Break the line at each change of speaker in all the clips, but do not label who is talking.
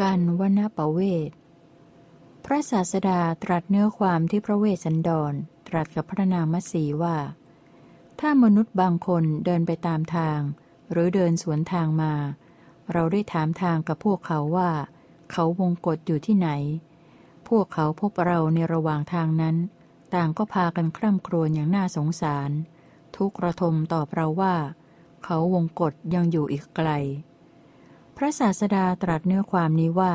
กันวนปเวทพระศาสดาตรัสเนื้อความที่พระเวสสันดร ตรัสกับพระนางมัสีว่า ถ้ามนุษย์บางคนเดินไปตามทาง หรือเดินสวนทางมา เราได้ถามทางกับพวกเขาว่า เขาวงกฏอยู่ที่ไหน พวกเขาพบเราในระหว่างทางนั้น ต่างก็พากันคร่ำครวญอย่างน่าสงสาร ทุกระทมตอบเราว่า เขาวงกฏยังอยู่อีกไกล พระศาสดาตรัสเนื้อความนี้ว่า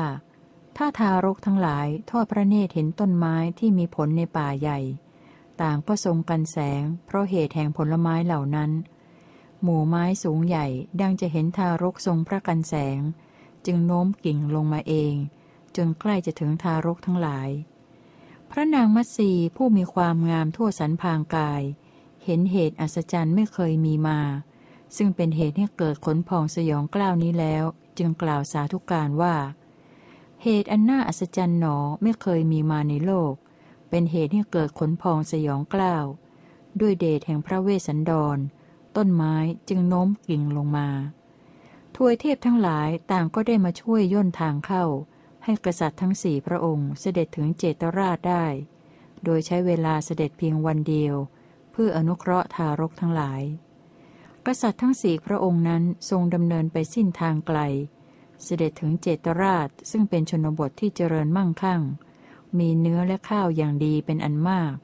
ถ้าทารกทั้งหลายทอดพระเนตรเห็นต้นไม้ที่มีผลในป่าใหญ่ ต่างก็ทรงกันแสง เพราะเหตุแห่งผลไม้เหล่านั้น หมู่ไม้สูงใหญ่ดังจะเห็นทารกทรงพระกันแสง จึงโน้มกิ่งลงมาเอง จนใกล้จะถึงทารกทั้งหลาย พระนางมัตสีผู้มีความงามทั่วสันพางกาย เห็นเหตุอัศจรรย์ไม่เคยมีมา ซึ่งเป็นเหตุให้เกิดขนพองสยองกล้าวนี้แล้ว จึงกล่าวสาธุการว่า เหตุอันน่าอัศจรรย์หนอไม่เคยมีมาในโลก เป็นเหตุให้เกิดขนพองสยองกล้าว ด้วยเดชแห่งพระเวสสันดร ต้นไม้จึงโน้มกิ่งลงมาทวยเทพทั้งหลายต่างก็ได้มาช่วยย่นทางเข้า ให้กษัตริย์ทั้งสี่พระองค์เสด็จถึงเจตราชได้ โดยใช้เวลาเสด็จเพียงวันเดียว เพื่ออนุเคราะห์ทารกทั้งหลาย กษัตริย์ทั้งสี่พระองค์นั้นทรงดำเนินไปสิ้นทางไกล เสด็จถึงเจตราชซึ่งเป็นชนบทที่เจริญมั่งคั่ง มีเนื้อและข้าวอย่างดีเป็นอันมาก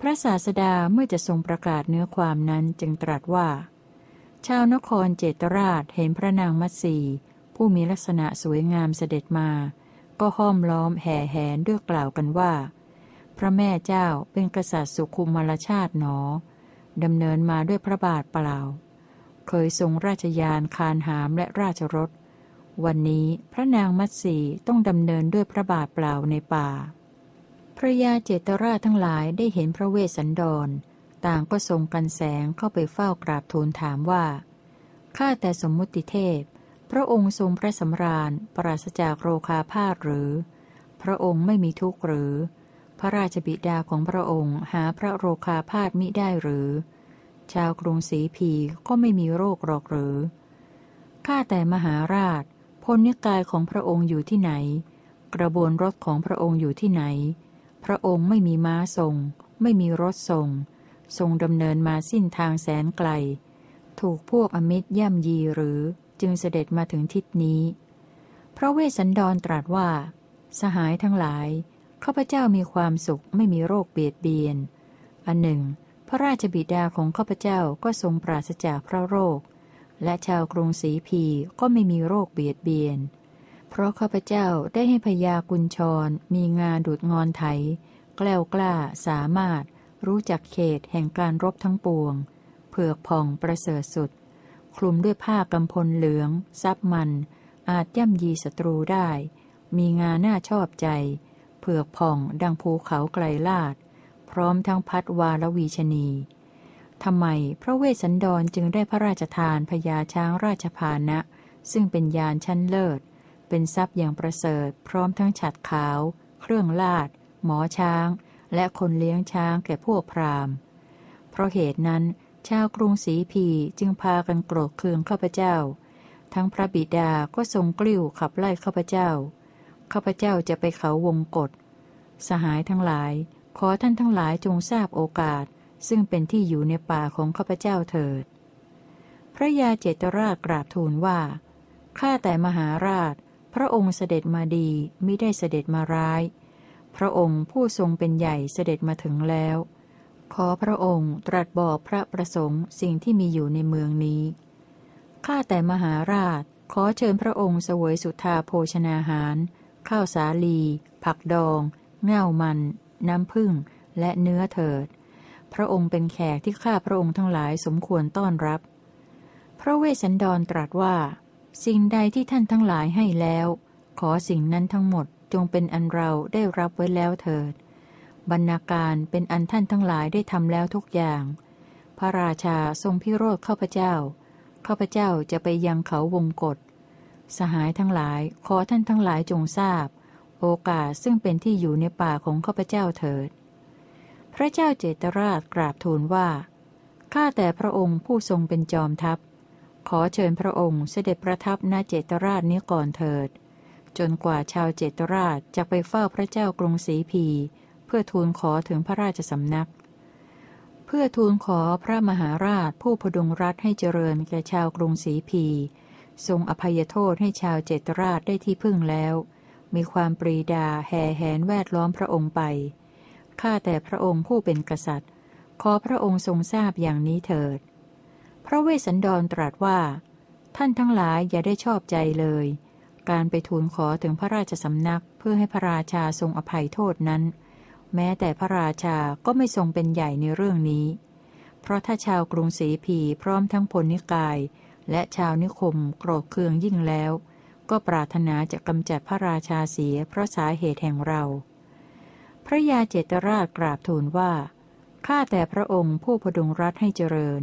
พระศาสดาเมื่อจะทรงประกาศเนื้อความนั้นจึงตรัสว่า ชาวนครเจตราชเห็นพระนางมัตสีผู้มีลักษณะสวยงามเสด็จมา ก็ห้อมล้อมแห่แหนด้วยกล่าวกันว่า พระแม่เจ้าเป็นกษัตริย์สุขุมมรชาติหนอ ดำเนินมาด้วยพระบาทเปล่า เคยทรงราชยานคานหามและราชรถ วันนี้พระนางมัตสีต้องดำเนินด้วยพระบาทเปล่าในป่า พระยาเจตราทั้งหลายได้เห็นพระเวสสันดร ต่างก็ทรงกันแสงเข้าไปเฝ้ากราบทูลถามว่า ข้าแต่สมมุติเทพ พระองค์ทรงพระสำราญ ปราศจากโรคาพาธหรือ พระองค์ไม่มีทุกข์หรือพระราชบิดาของพระองค์หาพระโรคาพาธมิได้หรือ ชาวกรุงศรีพีก็ไม่มีโรคหรอกหรือ ข้าแต่มหาราชพลนิกายของพระองค์อยู่ที่ไหน กระบวนรถของพระองค์อยู่ที่ไหน พระองค์ไม่มีม้าทรง ไม่มีรถทรง ทรงดำเนินมาสิ้นทางแสนไกล ถูกพวกอมิตรย่ำยีหรือจึงเสด็จมาถึงทิศนี้ พระเวสสันดรตรัสว่า สหายทั้งหลายข้าพเจ้ามีความสุขไม่มีโรคเบียดเบียน อันหนึ่ง พระราชบิดาของข้าพเจ้าก็ทรงปราศจากพระโรค และชาวกรุงศรีพีก็ไม่มีโรคเบียดเบียน เพราะข้าพเจ้าได้ให้พญากุญชร มีงาดูดงอนไถ แกล้วกล้า สามารถ รู้จักเขตแห่งการรบทั้งปวง เผือกผ่องประเสริฐสุด คลุมด้วยผ้ากำพลเหลือง ซับมัน อาจย่ำยีศัตรูได้ มีงาหน้าชอบใจ เผือกผ่องดังภูเขาไกลลาด พร้อมทั้งพัดวาลวีชนีทำไมพระเวสสันดรจึงได้พระราชทานพญาช้างราชพานะ ซึ่งเป็นยานชั้นเลิศ เป็นทรัพย์อย่างประเสริฐ พร้อมทั้งฉัดขาว เครื่องลาด หมอช้าง และคนเลี้ยงช้างแก่พวกพราหมณ์ เพราะเหตุนั้น ชาวกรุงศรีพีจึงพากันโกรธเคืองข้าพเจ้า ทั้งพระบิดาก็ทรงกลิ้วขับไล่ข้าพเจ้า ข้าพเจ้าจะไปเขาวงกฏสหายทั้งหลาย ขอท่านทั้งหลายจงทราบโอกาส ซึ่งเป็นที่อยู่ในป่าของข้าพเจ้าเถิด พระยาเจตราชกราบทูลว่า ข้าแต่มหาราช พระองค์เสด็จมาดีม่ได้เสด็จมาร้าย พระองค์ผู้ทรงเป็นใหญ่เสด็จมาถึงแล้ว ขอพระองค์ตรัสบอกพระประสงค์สิ่งที่มีอยู่ในเมืองนี้ ข้าแต่มหาราช ขอเชิญพระองค์เสวยสุธาโภชนาหาร ข้าวสาลี ผักดองเง่ามัน น้ำผึ้งและเนื้อเถิด พระองค์เป็นแขกที่ข้าพระองค์ทั้งหลายสมควรต้อนรับ พระเวสสันดรตรัสว่า สิ่งใดที่ท่านทั้งหลายให้แล้ว ขอสิ่งนั้นทั้งหมดจงเป็นอันเราได้รับไว้แล้วเถิด บรรณาการเป็นอันท่านทั้งหลายได้ทำแล้วทุกอย่าง พระราชาทรงพิโรธข้าพเจ้า ข้าพเจ้าจะไปยังเขาวงกฏสหายทั้งหลายขอท่านทั้งหลายจงทราบ โอกาสซึ่งเป็นที่อยู่ในป่าของข้าพเจ้าเถิด พระเจ้าเจตราชกราบทูลว่า ข้าแต่พระองค์ผู้ทรงเป็นจอมทัพ ขอเชิญพระองค์เสด็จประทับณเจตราชนี้ก่อนเถิด จนกว่าชาวเจตราชจะไปเฝ้าพระเจ้ากรุงศรีพี เพื่อทูลขอถึงพระราชสำนัก เพื่อทูลขอพระมหาราชผู้พดุงรัฐให้เจริญแก่ชาวกรุงศรีพี ทรงอภัยโทษให้ชาวเจตราชได้ที่พึ่งแล้ว มีความปรีดาแห่แหนแวดล้อมพระองค์ไป ข้าแต่พระองค์ผู้เป็นกษัตริย์ ขอพระองค์ทรงทราบอย่างนี้เถิด พระเวสสันดรตรัสว่า ท่านทั้งหลายอย่าได้ชอบใจเลย การไปทูลขอถึงพระราชสำนักเพื่อให้พระราชาทรงอภัยโทษนั้น แม้แต่พระราชาก็ไม่ทรงเป็นใหญ่ในเรื่องนี้ เพราะถ้าชาวกรุงศรีพีพร้อมทั้งพลนิกาย และชาวนิคมโกรธเคืองยิ่งแล้ว ก็ปรารถนาจะกำจัดพระราชาเสียเพราะสาเหตุแห่งเรา พระยาเจตราชกราบทูลว่า ข้าแต่พระองค์ผู้พดุงรัฐให้เจริญ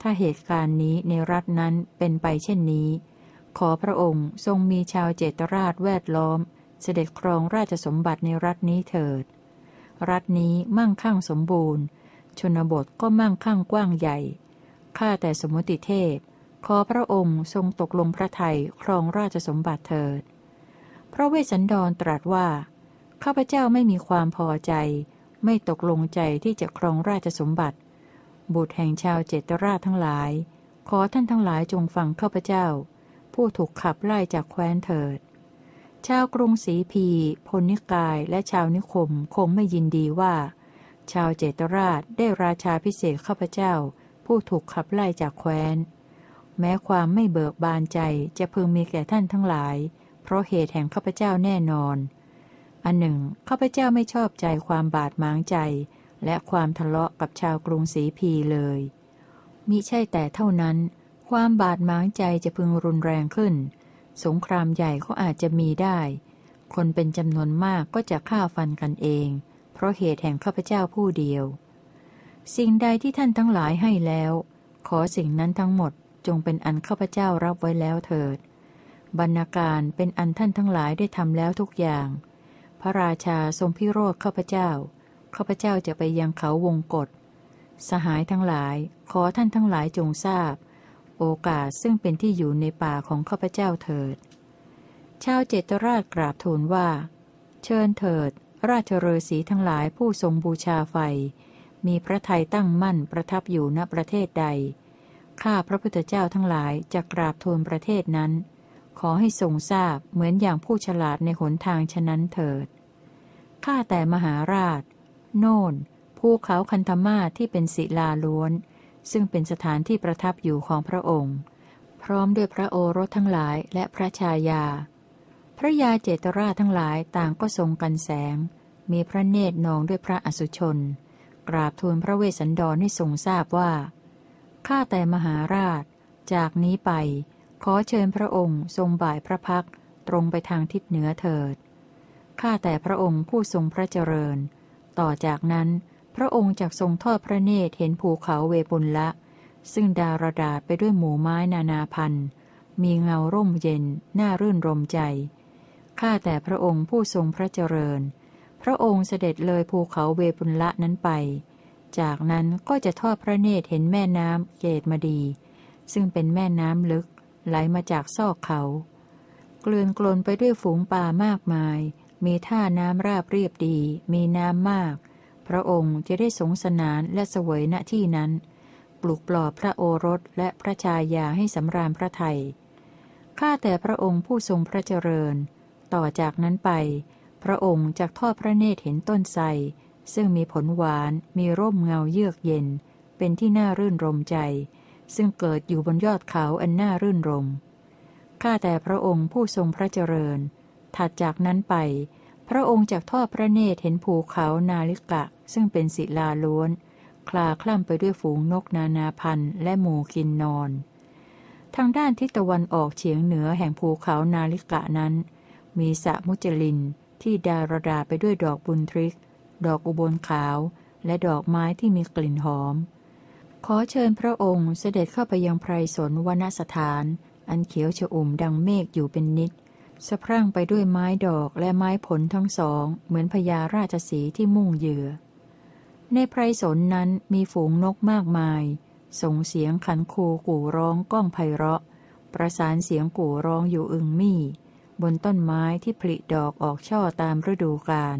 ถ้าเหตุการณ์นี้ในรัฐนั้นเป็นไปเช่นนี้ ขอพระองค์ทรงมีชาวเจตราชแวดล้อม เสด็จครองราชสมบัติในรัฐนี้เถิด รัฐนี้มั่งคั่งสมบูรณ์ ชนบทก็มั่งคั่งกว้างใหญ่ ข้าแต่สมุติเทพ ขอพระองค์ทรงตกลงพระไทยครองราชสมบัติเถิด พระเวสสันดรตรัสว่า ข้าพเจ้าไม่มีความพอใจ ไม่ตกลงใจที่จะครองราชสมบัติ บุตรแห่งชาวเจตราชทั้งหลาย ขอท่านทั้งหลายจงฟังข้าพเจ้า ผู้ถูกขับไล่จากแคว้นเถิด ชาวกรุงศรีพี พลนิกายและชาวนิคมคงไม่ยินดีว่า ชาวเจตราชได้ราชาพิเศษข้าพเจ้า ผู้ถูกขับไล่จากแคว้น แม้ความไม่เบิกบานใจจะพึงมีแก่ท่านทั้งหลาย เพราะเหตุแห่งข้าพเจ้าแน่นอน อันหนึ่งข้าพเจ้าไม่ชอบใจความบาดหมางใจ และความทะเลาะกับชาวกรุงศรีพีเลยมิใช่แต่เท่านั้น ความบาดหมางใจจะพึงรุนแรงขึ้น สงครามใหญ่ก็อาจจะมีได้ คนเป็นจำนวนมากก็จะฆ่าฟันกันเอง เพราะเหตุแห่งข้าพเจ้าผู้เดียว สิ่งใดที่ท่านทั้งหลายให้แล้ว ขอสิ่งนั้นทั้งหมด จงเป็นอันข้าพเจ้ารับไว้แล้วเถิด บรรณาการเป็นอันท่านทั้งหลายได้ทำแล้วทุกอย่าง พระราชาทรงพิโรธข้าพเจ้า ข้าพเจ้าจะไปยังเขาวงกฏสหายทั้งหลาย ขอท่านทั้งหลายจงทราบ โอกาสซึ่งเป็นที่อยู่ในป่าของข้าพเจ้าเถิด ชาวเจตราชกราบทูลว่า เชิญเถิด ราชเรศีทั้งหลายผู้ทรงบูชาไฟ มีพระไทยตั้งมั่นประทับอยู่ณประเทศใด ข้าพระพุทธเจ้าทั้งหลายจะกราบทูลประเทศนั้น ขอให้ทรงทราบเหมือนอย่างผู้ฉลาดในหนทางฉะนั้นเถิด ข้าแต่มหาราช โน่นภูเขาคันธมาที่เป็นศิลาล้วน ซึ่งเป็นสถานที่ประทับอยู่ของพระองค์ พร้อมด้วยพระโอรสทั้งหลายและพระชายา พระยาเจตราทั้งหลายต่างก็ทรงกันแสง มีพระเนตรนองด้วยพระอสุชน กราบทูลพระเวสสันดรให้ทรงทราบว่า ข้าแต่มหาราช จากนี้ไป ขอเชิญพระองค์ทรงบ่ายพระพักตรงไปทางทิศเหนือเถิด ข้าแต่พระองค์ผู้ทรงพระเจริญ ต่อจากนั้น พระองค์จากทรงทอดพระเนตรเห็นภูเขาเวปุลละ ซึ่งดารดาไปด้วยหมู่ไม้นานาพันธ์มีเงาร่มเย็น น่ารื่นรมใจ ข้าแต่พระองค์ผู้ทรงพระเจริญ พระองค์เสด็จเลยภูเขาเวปุลละนั้นไป จากนั้นก็จะทอดพระเนตรเห็นแม่น้ำเกตมาดี ซึ่งเป็นแม่น้ำลึกไหลมาจากซอกเขา เกลื่อนกลนไปด้วยฝูงปลามากมาย มีท่าน้ำราบเรียบดี มีน้ำมาก พระองค์จะได้สงสนานและเสวยณที่นั้น ปลุกปลอบพระโอรสและพระชายาให้สำราญพระไทยข้าแต่พระองค์ผู้ทรงพระเจริญ ต่อจากนั้นไป พระองค์จากทอดพระเนตรเห็นต้นไทร ซึ่งมีผลหวานมีร่มเงาเยือกเย็น เป็นที่น่ารื่นรมใจ ซึ่งเกิดอยู่บนยอดเขาอันน่ารื่นรมข้าแต่พระองค์ผู้ทรงพระเจริญ ถัดจากนั้นไป พระองค์จากทอดพระเนตรเห็นภูเขานาลิกะ ซึ่งเป็นศิลาล้วน คลาคล่ำไปด้วยฝูงนกนานาพันธุ์และหมูกินนอน ทางด้านทิศตะวันออกเฉียงเหนือแห่งภูเขานาลิกะนั้น มีสะมุจลินที่ดารดาไปด้วยดอกบุญทริก ดอกอุบลขาว และดอกไม้ที่มีกลิ่นหอม ขอเชิญพระองค์เสด็จเข้าไปยังไพรสนวนสถาน อันเขียวชอุ่มดังเมฆอยู่เป็นนิดสะพรั่งไปด้วยไม้ดอกและไม้ผลทั้งสอง เหมือนพญาราชสีที่มุ่งเหยื่อ ในไพรสนนั้นมีฝูงนกมากมาย ส่งเสียงขันคูกู่ร้องก้องไพเราะ ประสานเสียงกู่ร้องอยู่อึงมี่ บนต้นไม้ที่ผลิดอกออกช่อตามฤดูกาล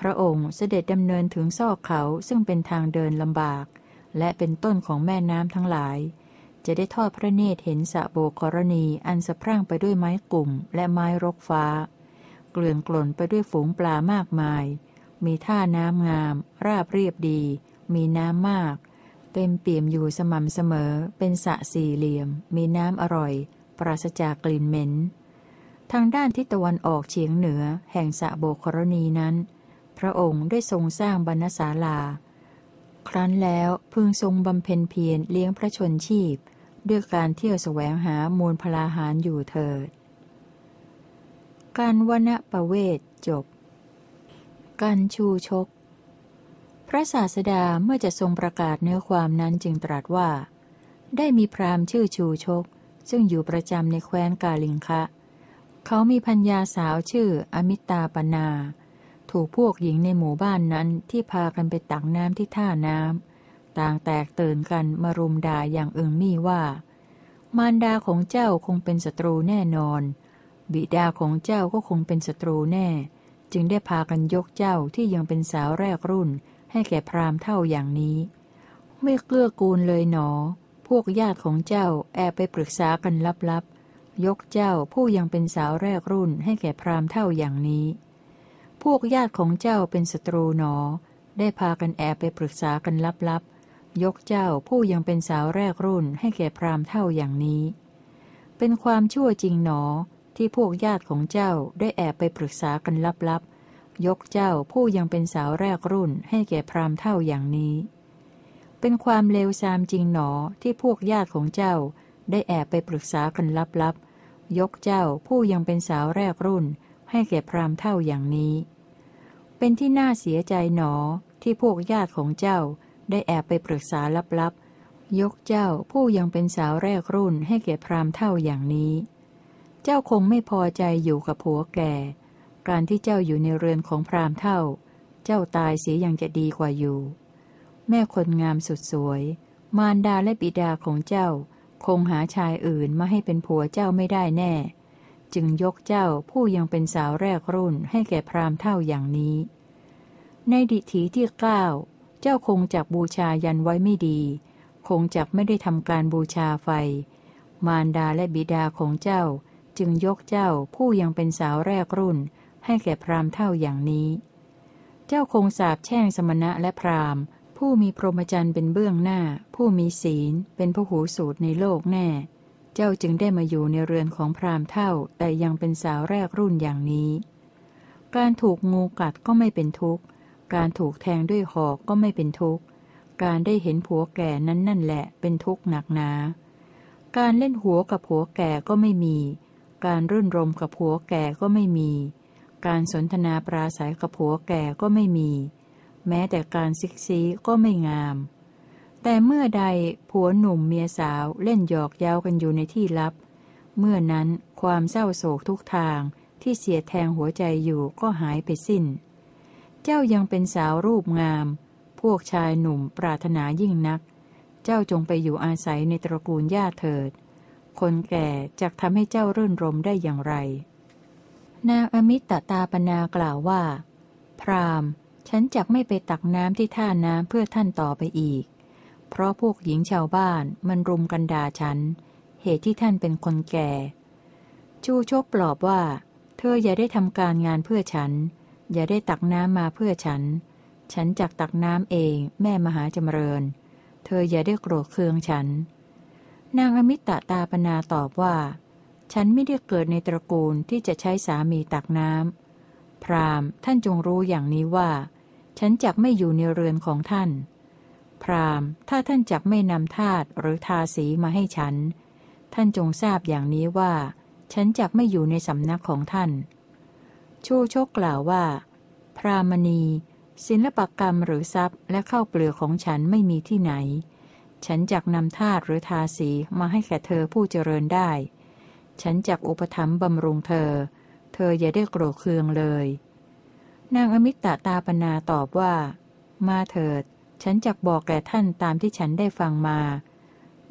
พระองค์เสด็จดำเนินถึงซอกเขาซึ่งเป็นทางเดินลำบาก และเป็นต้นของแม่น้ำทั้งหลาย จะได้ทอดพระเนตรเห็นสะโบกรณีอันสะพรั่งไปด้วยไม้กลุ่มและไม้รกฟ้า เกลื่อนกล่นไปด้วยฝูงปลามากมาย มีท่าน้ำงาม ราบเรียบดี มีน้ำมาก เต็มเปี่ยมอยู่สม่ำเสมอ เป็นสะสี่เหลี่ยม มีน้ำอร่อย ปราศจากกลิ่นเหม็น ทางด้านทิศตะวันออกเฉียงเหนือ แห่งสะโบกรณีนั้น พระองค์ได้ทรงสร้างบรรณศาลา ครั้นแล้วพึงทรงบำเพ็ญเพียรเลี้ยงพระชนชีพ ด้วยการเที่ยวแสวงหามูลพลาหารอยู่เถิด การวณประเวทจบ การชูชก พระศาสดาเมื่อจะทรงประกาศเนื้อความนั้นจึงตรัสว่า ได้มีพราหมณ์ชื่อชูชก ซึ่งอยู่ประจำในแคว้นกาลิงคะ เขามีพัญญาสาวชื่ออมิตาปนา ถูกพวกหญิงในหมู่บ้านนั้นที่พากันไปตักน้ำที่ท่าน้ำต่างแตกตื่นกันมารุมด่าอย่างเอิงมี่ว่า มารดาของเจ้าคงเป็นศัตรูแน่นอน บิดาของเจ้าก็คงเป็นศัตรูแน่ จึงได้พากันยกเจ้าที่ยังเป็นสาวแรกรุ่น ให้แก่พราหมณ์เท่าอย่างนี้ ไม่เกลือกูลเลยหนอ พวกญาติของเจ้าแอบไปปรึกษากันลับๆยกเจ้าผู้ยังเป็นสาวแรกรุ่นให้แก่พราหมณ์เท่าอย่างนี้ พวกญาติของเจ้าเป็นศัตรูหนอ ได้พากันแอบไปปรึกษากันลับๆ ยกเจ้าผู้ยังเป็นสาวแรกรุ่นให้แก่พราหม์เท่าอย่างนี้ เป็นความชั่วจริงหนอ ที่พวกญาติของเจ้าได้แอบไปปรึกษากันลับๆ ยกเจ้าผู้ยังเป็นสาวแรกรุ่นให้แก่พราหม์เท่าอย่างนี้ เป็นความเลวทรามจริงหนอที่พวกญาติของเจ้าได้แอบไปปรึกษากันลับๆ ยกเจ้าผู้ยังเป็นสาวแรกรุ่น ให้แก่พราหมณ์เท่าอย่างนี้ เป็นที่น่าเสียใจหนอที่พวกญาติของเจ้าได้แอบไปปรึกษาลับๆ ยกเจ้าผู้ยังเป็นสาวแรกรุ่นให้แก่พราหมณ์เท่าอย่างนี้ เจ้าคงไม่พอใจอยู่กับผัวแก่ การที่เจ้าอยู่ในเรือนของพราหมณ์เท่า เจ้าตายเสียยังจะดีกว่าอยู่ แม่คนงามสุดสวย มารดาและบิดาของเจ้า คงหาชายอื่นมาให้เป็นผัวเจ้าไม่ได้แน่ จึงยกเจ้าผู้ยังเป็นสาวแรกรุ่นให้แก่พราหมณ์เท่าอย่างนี้ ในดิถีที่เก้าเจ้าคงจักบูชายันไว้ไม่ดี คงจักไม่ได้ทำการบูชาไฟ มารดาและบิดาของเจ้าจึงยกเจ้าผู้ยังเป็นสาวแรกรุ่น ให้แก่พราหมณ์เท่าอย่างนี้ เจ้าคงสาบแช่งสมณะและพราหมณ์ ผู้มีพรหมจรรย์เป็นเบื้องหน้า ผู้มีศีล เป็นผู้หูสูตรในโลกแน่ จ้าจึงได้มาอยู่ในเรือนของพราหมณ์เท่า แต่ยังเป็นสาวแรกรุ่นอย่างนี้ การถูกงูกัดก็ไม่เป็นทุกข์ การถูกแทงด้วยหอกก็ไม่เป็นทุกข์ การได้เห็นผัวแก่นั้นนั่นแหละเป็นทุกข์หนักหนา การเล่นหัวกับผัวแก่ก็ไม่มี การรื่นรมกับผัวแก่ก็ไม่มี การสนทนาปราศัยกับผัวแก่ก็ไม่มี แม้แต่การซิกซีก็ไม่งาม แต่เมื่อใดผัวหนุ่มเมียสาวเล่นหยอกเย้ากันอยู่ในที่ลับ เมื่อนั้นความเศร้าโศกทุกทางที่เสียแทงหัวใจอยู่ก็หายไปสิ้น เจ้ายังเป็นสาวรูปงาม พวกชายหนุ่มปรารถนายิ่งนัก เจ้าจงไปอยู่อาศัยในตระกูลญาติเถิด คนแก่จะทำให้เจ้ารื่นรมได้อย่างไร นางอมิตตตาปนากล่าวว่า พรามฉันจักไม่ไปตักน้ำที่ท่าน้ำเพื่อท่านต่อไปอีก เพราะพวกหญิงชาวบ้านมันรุมกันด่าฉัน เหตุที่ท่านเป็นคนแก่ ชูชกปลอบว่า เธออย่าได้ทำการงานเพื่อฉัน อย่าได้ตักน้ำมาเพื่อฉัน ฉันจักตักน้ำเองแม่มหาจำเริญ เธออย่าได้โกรธเคืองฉัน นางอมิตตตาปนาตอบว่า ฉันไม่ได้เกิดในตระกูลที่จะใช้สามีตักน้ำพรามท่านจงรู้อย่างนี้ว่า ฉันจักไม่อยู่ในเรือนของท่าน พราหมณ์ ถ้าท่านจักไม่นำทาตหรือทาสีมาให้ฉัน ท่านจงทราบอย่างนี้ว่า ฉันจักไม่อยู่ในสำนักของท่าน ชูชกกล่าวว่า พรามณี ศิลปกรรมหรือทรัพย์และข้าวเปลือกของฉันไม่มีที่ไหน ฉันจักนำทาตหรือทาสีมาให้แก่เธอผู้เจริญได้ ฉันจักอุปถัมภ์บำรุงเธอ เธออย่าได้โกรธเคืองเลย นางอมิตตตาปนาตอบว่า มาเถิด ฉันจักบอกแก่ท่านตามที่ฉันได้ฟังมา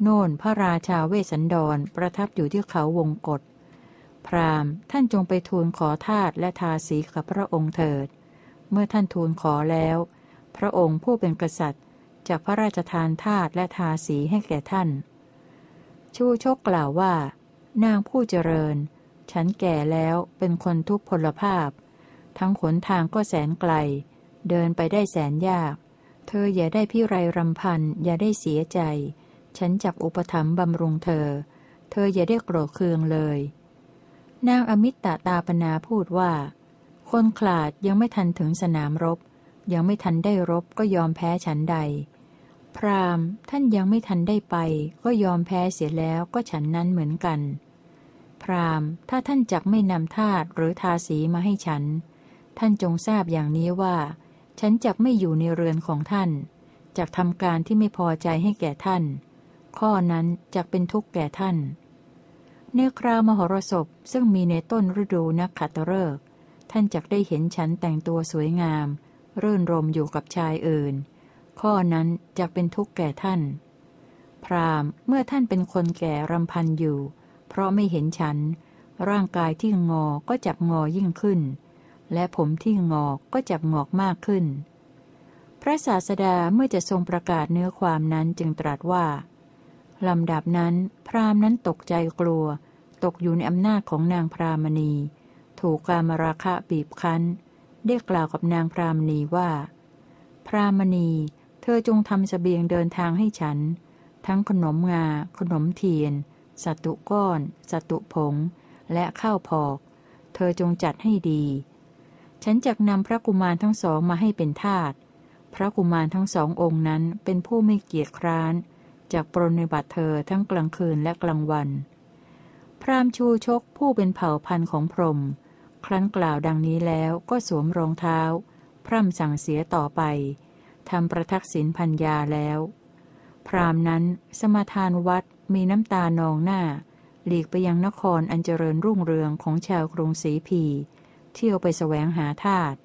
โน่นพระราชาเวสันดรประทับอยู่ที่เขาวงกฏพราหมณ์ท่านจงไปทูลขอทาตและทาสีกับพระองค์เถิด เมื่อท่านทูลขอแล้ว พระองค์ผู้เป็นกษัตริย์จากพระราชทานทาตและทาสีให้แก่ท่าน ชูชกกล่าวว่า นางผู้เจริญ ฉันแก่แล้วเป็นคนทุพพลภาพ ทั้งขนทางก็แสนไกล เดินไปได้แสนยาก เธออย่าได้พิไรรำพัน อย่าได้เสียใจ ฉันจักอุปถัมภ์บำรุงเธอ เธออย่าได้โกรธเคืองเลย นางอมิตตตาปนาพูดว่า คนขลาดยังไม่ทันถึงสนามรบ ยังไม่ทันได้รบก็ยอมแพ้ฉันใด พราหมณ์ท่านยังไม่ทันได้ไป ก็ยอมแพ้เสียแล้วก็ฉันนั้นเหมือนกัน พราหมณ์ถ้าท่านจักไม่นำทาตหรือทาสีมาให้ฉัน ท่านจงทราบอย่างนี้ว่า ฉันจักไม่อยู่ในเรือนของท่านจักทำการที่ไม่พอใจให้แก่ท่าน ข้อนั้นจักเป็นทุกข์แก่ท่าน ในคราวมหรสพซึ่งมีในต้นฤดูนักขัตฤกษ์ท่านจักได้เห็นฉันแต่งตัวสวยงาม รื่นรมอยู่กับชายอื่น ข้อนั้นจักเป็นทุกข์แก่ท่าน พรามเมื่อท่านเป็นคนแก่รำพันอยู่ เพราะไม่เห็นฉัน ร่างกายที่งอก็จักงอยิ่งขึ้น และผมที่งอกก็จักงอกมากขึ้น พระศาสดาเมื่อจะทรงประกาศเนื้อความนั้นจึงตรัสว่าลำดับนั้น พรามนั้นตกใจกลัว ตกอยู่ในอำนาจของนางพรามณี ถูกกามราคะบีบคั้น ได้กล่าวกับนางพรามณีว่า พรามณี เธอจงทำสเสบียงเดินทางให้ฉัน ทั้งขนมงา ขนมเทียน สัตุก้อน สัตุผง และข้าวพอก เธอจงจัดให้ดี ฉันจะนำพระกุมารทั้งสองมาให้เป็นทาส พระกุมารทั้งสององค์นั้นเป็นผู้ไม่เกียจคร้าน จากปรนิบัติเธอทั้งกลางคืนและกลางวัน พรามชูชกผู้เป็นเผ่าพันธุ์ของพรหมครั้นกล่าวดังนี้แล้วก็สวมรองเท้า พร่ำสั่งเสียต่อไปทำประทักษิณพัญญาแล้ว พรามนั้นสมาทานวัดมีน้ำตานองหน้า หลีกไปยังนครอันเจริญรุ่งเรืองของชาวกรุงศรีพี เที่ยวไปสแสวงหาทาตุ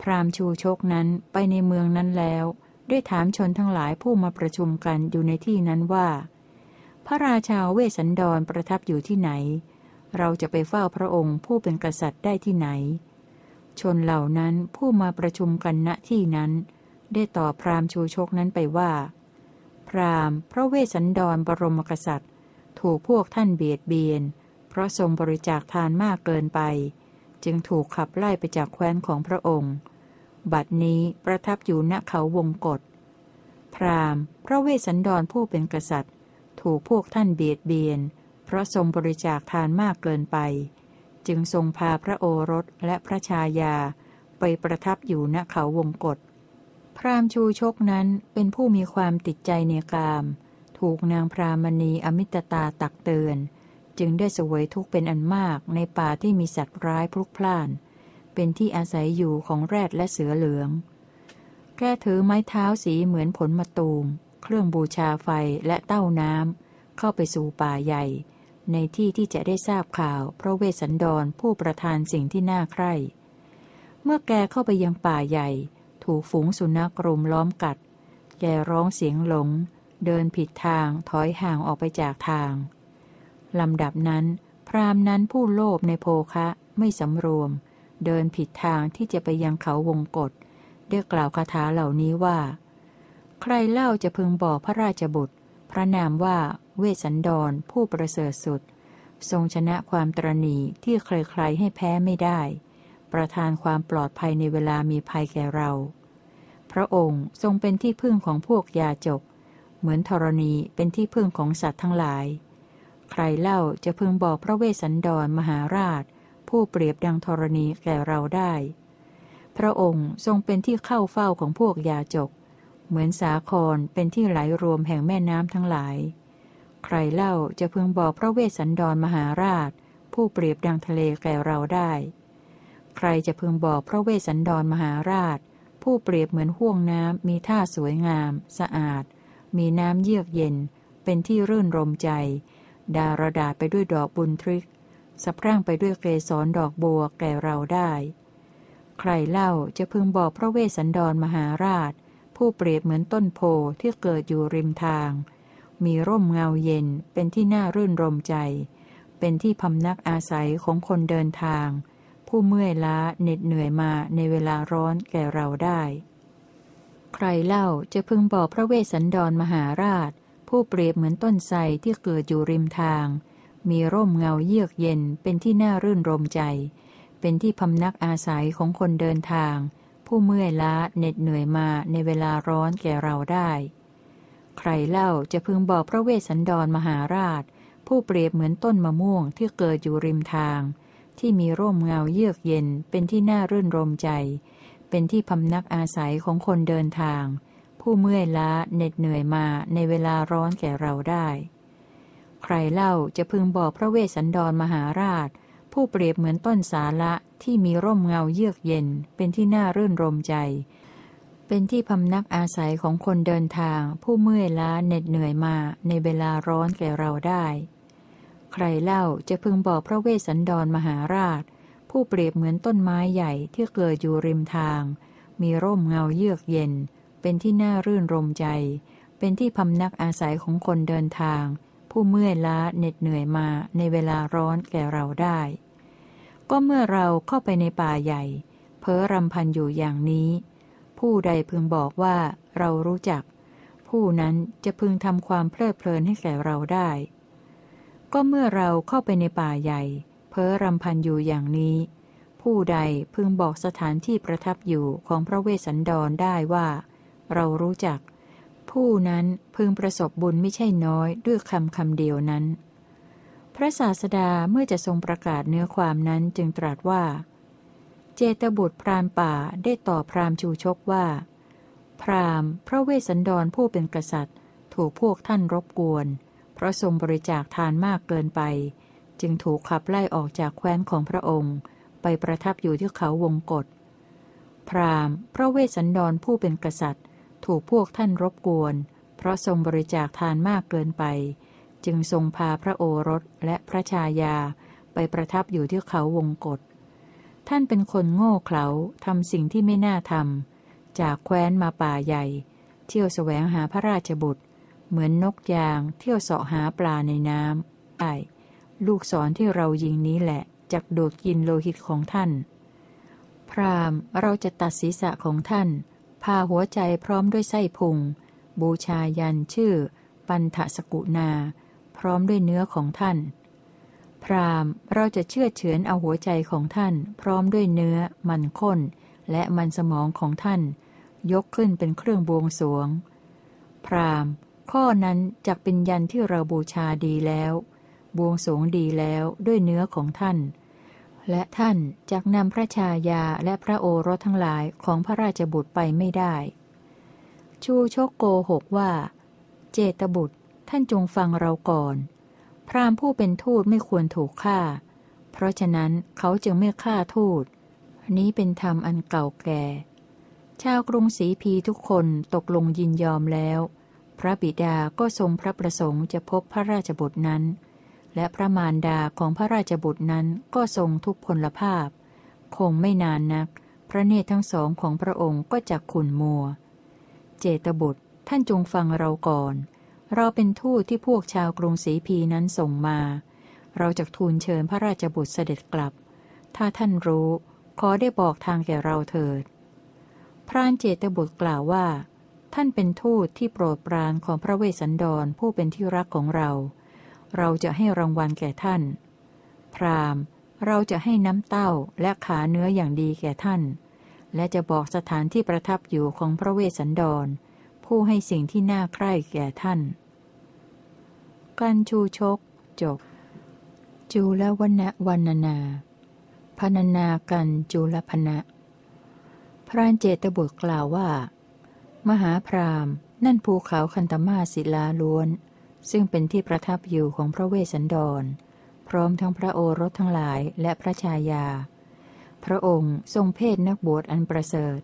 พราหมชูชกนั้นไปในเมืองนั้นแล้ว ได้ถามชนทั้งหลายผู้มาประชุมกันอยู่ในที่นั้นว่า พระราชาเวสันดรประทับอยู่ที่ไหน เราจะไปเฝ้าพระองค์ผู้เป็นกษัตริย์ได้ที่ไหน ชนเหล่านั้นผู้มาประชุมกันณที่นั้น ได้ตอบพราหมณ์ชูชกนั้นไปว่า พราหมณ์ พระเวสสันดรบรมกษัตริย์ ถูกพวกท่านเบียดเบียน เพราะทรงบริจาคทานมากเกินไป จึงถูกขับไล่ไปจากแคว้นของพระองค์ บัดนี้ประทับอยู่ณเขาวงกฏพราหมณ์ พระเวสสันดรผู้เป็นกษัตริย์ ถูกพวกท่านเบียดเบียน เพราะทรงบริจาคทานมากเกินไป จึงทรงพาพระโอรสและพระชายา ไปประทับอยู่ณเขาวงกฏพราหมณ์ชูชกนั้นเป็นผู้มีความติดใจในกาม ถูกนางพรามณีอมิตตาตักเตือน จึงได้สวยทุกข์เป็นอันมากในป่าที่มีสัตว์ร้ายพลุกพล่าน เป็นที่อาศัยอยู่ของแรดและเสือเหลือง แกถือไม้เท้าสีเหมือนผลมะตูม เครื่องบูชาไฟและเต้าน้ำเข้าไปสู่ป่าใหญ่ ในที่ที่จะได้ทราบข่าวพระเวสสันดรผู้ประทานสิ่งที่น่าใคร่เมื่อแกเข้าไปยังป่าใหญ่ ถูกฝูงสุนัขรุมล้อมกัด แกร้องเสียงหลง เดินผิดทางถอยห่างออกไปจากทาง ลำดับนั้น พรามนั้นผู้โลภในโภคะไม่สำรวม เดินผิดทางที่จะไปยังเขาวงกฏได้กล่าวคาถาเหล่านี้ว่า ใครเล่าจะพึงบอกพระราชบุตร พระนามว่าเวสันดรผู้ประเสริฐสุด ทรงชนะความตรณีที่ใครๆให้แพ้ไม่ได้ ประทานความปลอดภัยในเวลามีภัยแก่เรา พระองค์ทรงเป็นที่พึ่งของพวกยาจก เหมือนธรณีเป็นที่พึ่งของสัตว์ทั้งหลาย ใครเล่าจะพึงบอกพระเวสสันดรมหาราช ผู้เปรียบดังธรณีแก่เราได้ พระองค์ทรงเป็นที่เข้าเฝ้าของพวกยาจก เหมือนสาครเป็นที่ไหลรวมแห่งแม่น้ำทั้งหลาย ใครเล่าจะพึงบอกพระเวสสันดรมหาราช ผู้เปรียบดังทะเลแก่เราได้ ใครจะพึงบอกพระเวสสันดรมหาราช ผู้เปรียบเหมือนห่วงน้ำมีท่าสวยงาม สะอาด มีน้ำเยือกเย็น เป็นที่รื่นรมใจ ดารดาไปด้วยดอกบุญทริกสะพรั่งไปด้วยเกสรดอกบัวแก่เราได้ ใครเล่าจะพึงบอกพระเวสสันดรมหาราช ผู้เปรียบเหมือนต้นโพที่เกิดอยู่ริมทาง มีร่มเงาเย็นเป็นที่น่ารื่นรมใจ เป็นที่พำนักอาศัยของคนเดินทาง ผู้เมื่อยล้าเหน็ดเหนื่อยมาในเวลาร้อนแก่เราได้ ใครเล่าจะพึงบอกพระเวสสันดรมหาราช ผู้เปรียบเหมือนต้นไทรที่เกิดอยู่ริมทาง มีร่มเงาเยือกเย็นเป็นที่น่ารื่นรมใจ เป็นที่พำนักอาศัยของคนเดินทาง ผู้เมื่อยล้าเหน็ดเหนื่อยมาในเวลาร้อนแก่เราได้ ใครเล่าจะพึงบอกพระเวสสันดรมหาราช ผู้เปรียบเหมือนต้นมะม่วงที่เกิดอยู่ริมทาง ที่มีร่มเงาเยือกเย็นเป็นที่น่ารื่นรมใจ เป็นที่พำนักอาศัยของคนเดินทาง ผู้เมื่อยล้าเหน็ดเหนื่อยมาในเวลาร้อนแก่เราได้ ใครเล่าจะพึงบอกพระเวสสันดรมหาราช ผู้เปรียบเหมือนต้นสาละที่มีร่มเงาเยือกเย็น เป็นที่น่ารื่นรมใจ เป็นที่พำนักอาศัยของคนเดินทาง ผู้เมื่อยล้าเหน็ดเหนื่อยมาในเวลาร้อนแก่เราได้ ใครเล่าจะพึงบอกพระเวสสันดรมหาราช ผู้เปรียบเหมือนต้นไม้ใหญ่ที่เกิดอยู่ริมทาง มีร่มเงาเยือกเย็น เป็นที่น่ารื่นรมใจ เป็นที่พำนักอาศัยของคนเดินทาง ผู้เมื่อยล้าเหน็ดเหนื่อยมาในเวลาร้อนแก่เราได้ ก็เมื่อเราเข้าไปในป่าใหญ่ เพ้อรำพันอยู่อย่างนี้ ผู้ใดพึงบอกว่าเรารู้จัก ผู้นั้นจะพึงทำความเพลิดเพลินให้แก่เราได้ ก็เมื่อเราเข้าไปในป่าใหญ่ เพ้อรำพันอยู่อย่างนี้ผู้ใดพึงบอกสถานที่ประทับอยู่ของพระเวสสันดรได้ว่า เรารู้จัก ผู้นั้นพึงประสบบุญไม่ใช่น้อยด้วยคำคำเดียวนั้น พระศาสดาเมื่อจะทรงประกาศเนื้อความนั้นจึงตรัสว่า เจตบุตรพรานป่าได้ต่อพรามชูชกว่า พรามพระเวสสันดรผู้เป็นกษัตริย์ ถูกพวกท่านรบกวน เพราะทรงบริจาคทานมากเกินไป จึงถูกขับไล่ออกจากแคว้นของพระองค์ ไปประทับอยู่ที่เขาวงกฏพรามพระเวสสันดรผู้เป็นกษัตริย์ ถูกพวกท่านรบกวน เพราะทรงบริจาคทานมากเกินไป จึงทรงพาพระโอรสและพระชายาไปประทับอยู่ที่เขาวงกฏท่านเป็นคนโง่เขลาทำสิ่งที่ไม่น่าทำจากแคว้นมาป่าใหญ่ เที่ยวแสวงหาพระราชบุตร เหมือนนกยาง เที่ยวเสาะหาปลาในน้ำไอ้ลูกศรที่เรายิงนี้แหละจักโดดกินโลหิตของท่าน พรามเราจะตัดศีรษะของท่าน พาหัวใจพร้อมด้วยไส้พุง บูชายันชื่อ ปันทสกุนาพร้อมด้วยเนื้อของท่าน พรามเราจะเชื่อเฉือนเอาหัวใจของท่าน พร้อมด้วยเนื้อ มันข้น และมันสมองของท่าน ยกขึ้นเป็นเครื่องบวงสรวง พรามข้อนั้นจักเป็นยันที่เราบูชาดีแล้ว บวงสรวงดีแล้วด้วยเนื้อของท่าน และท่านจักนำพระชายาและพระโอรสทั้งหลายของพระราชบุตรไปไม่ได้ ชูชกโกหกว่า เจตบุตรท่านจงฟังเราก่อน พราหมณ์ผู้เป็นทูตไม่ควรถูกฆ่า เพราะฉะนั้นเขาจึงไม่ฆ่าทูต นี้เป็นธรรมอันเก่าแก่ ชาวกรุงศรีพีทุกคนตกลงยินยอมแล้ว พระบิดาก็ทรงพระประสงค์จะพบพระราชบุตรนั้น และพระมารดาของพระราชบุตรนั้นก็ทรงทุกพลภาพ คงไม่นานนัก พระเนตรทั้งสองของพระองค์ก็จะขุนมัว เจตบุตรท่านจงฟังเราก่อน เราเป็นทูตที่พวกชาวกรุงศรีพีนั้นส่งมา เราจะทูลเชิญพระราชบุตรเสด็จกลับ ถ้าท่านรู้ขอได้บอกทางแก่เราเถิด พรานเจตบุตรกล่าวว่า ท่านเป็นทูตที่โปรดปรานของพระเวสสันดรผู้เป็นที่รักของเรา เราจะให้รางวัลแก่ท่าน พราหมณ์ เราจะให้น้ำเต้าและขาเนื้ออย่างดีแก่ท่าน และจะบอกสถานที่ประทับอยู่ของพระเวสสันดร ผู้ให้สิ่งที่น่าใคร่แก่ท่าน กันชูชก จบ จูลวณวันนาพรรณนากันจูลพนะ พรานเจตบุตรกล่าวว่า มหาพราหม์นั่นภูเขาคันตมาศิลาล้วน ซึ่งเป็นที่ประทับอยู่ของพระเวสสันดร พร้อมทั้งพระโอรสทั้งหลายและพระชายา พระองค์ทรงเพศนักบวชอันประเสริฐ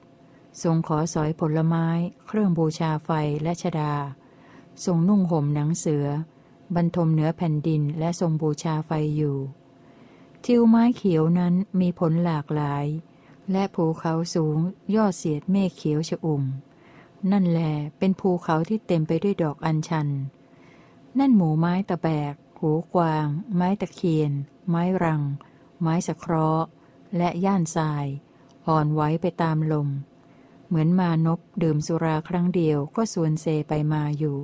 ทรงขอสอยผลไม้ เครื่องบูชาไฟและชดา ทรงนุ่งห่มหนังเสือ บรรทมเหนือแผ่นดินและทรงบูชาไฟอยู่ ทิวไม้เขียวนั้นมีผลหลากหลาย และภูเขาสูงยอดเสียดเมฆเขียวชอุ่มนั่นแลเป็นภูเขาที่เต็มไปด้วยดอกอัญชัน นั่นหมูไม้ตะแบก หูกวาง ไม้ตะเคียน ไม้รัง ไม้สะเคราะห์ และย่านทราย อ่อนไหวไปตามลม เหมือนมานพดื่มสุราครั้งเดียวก็สวนเซไปมาอยู่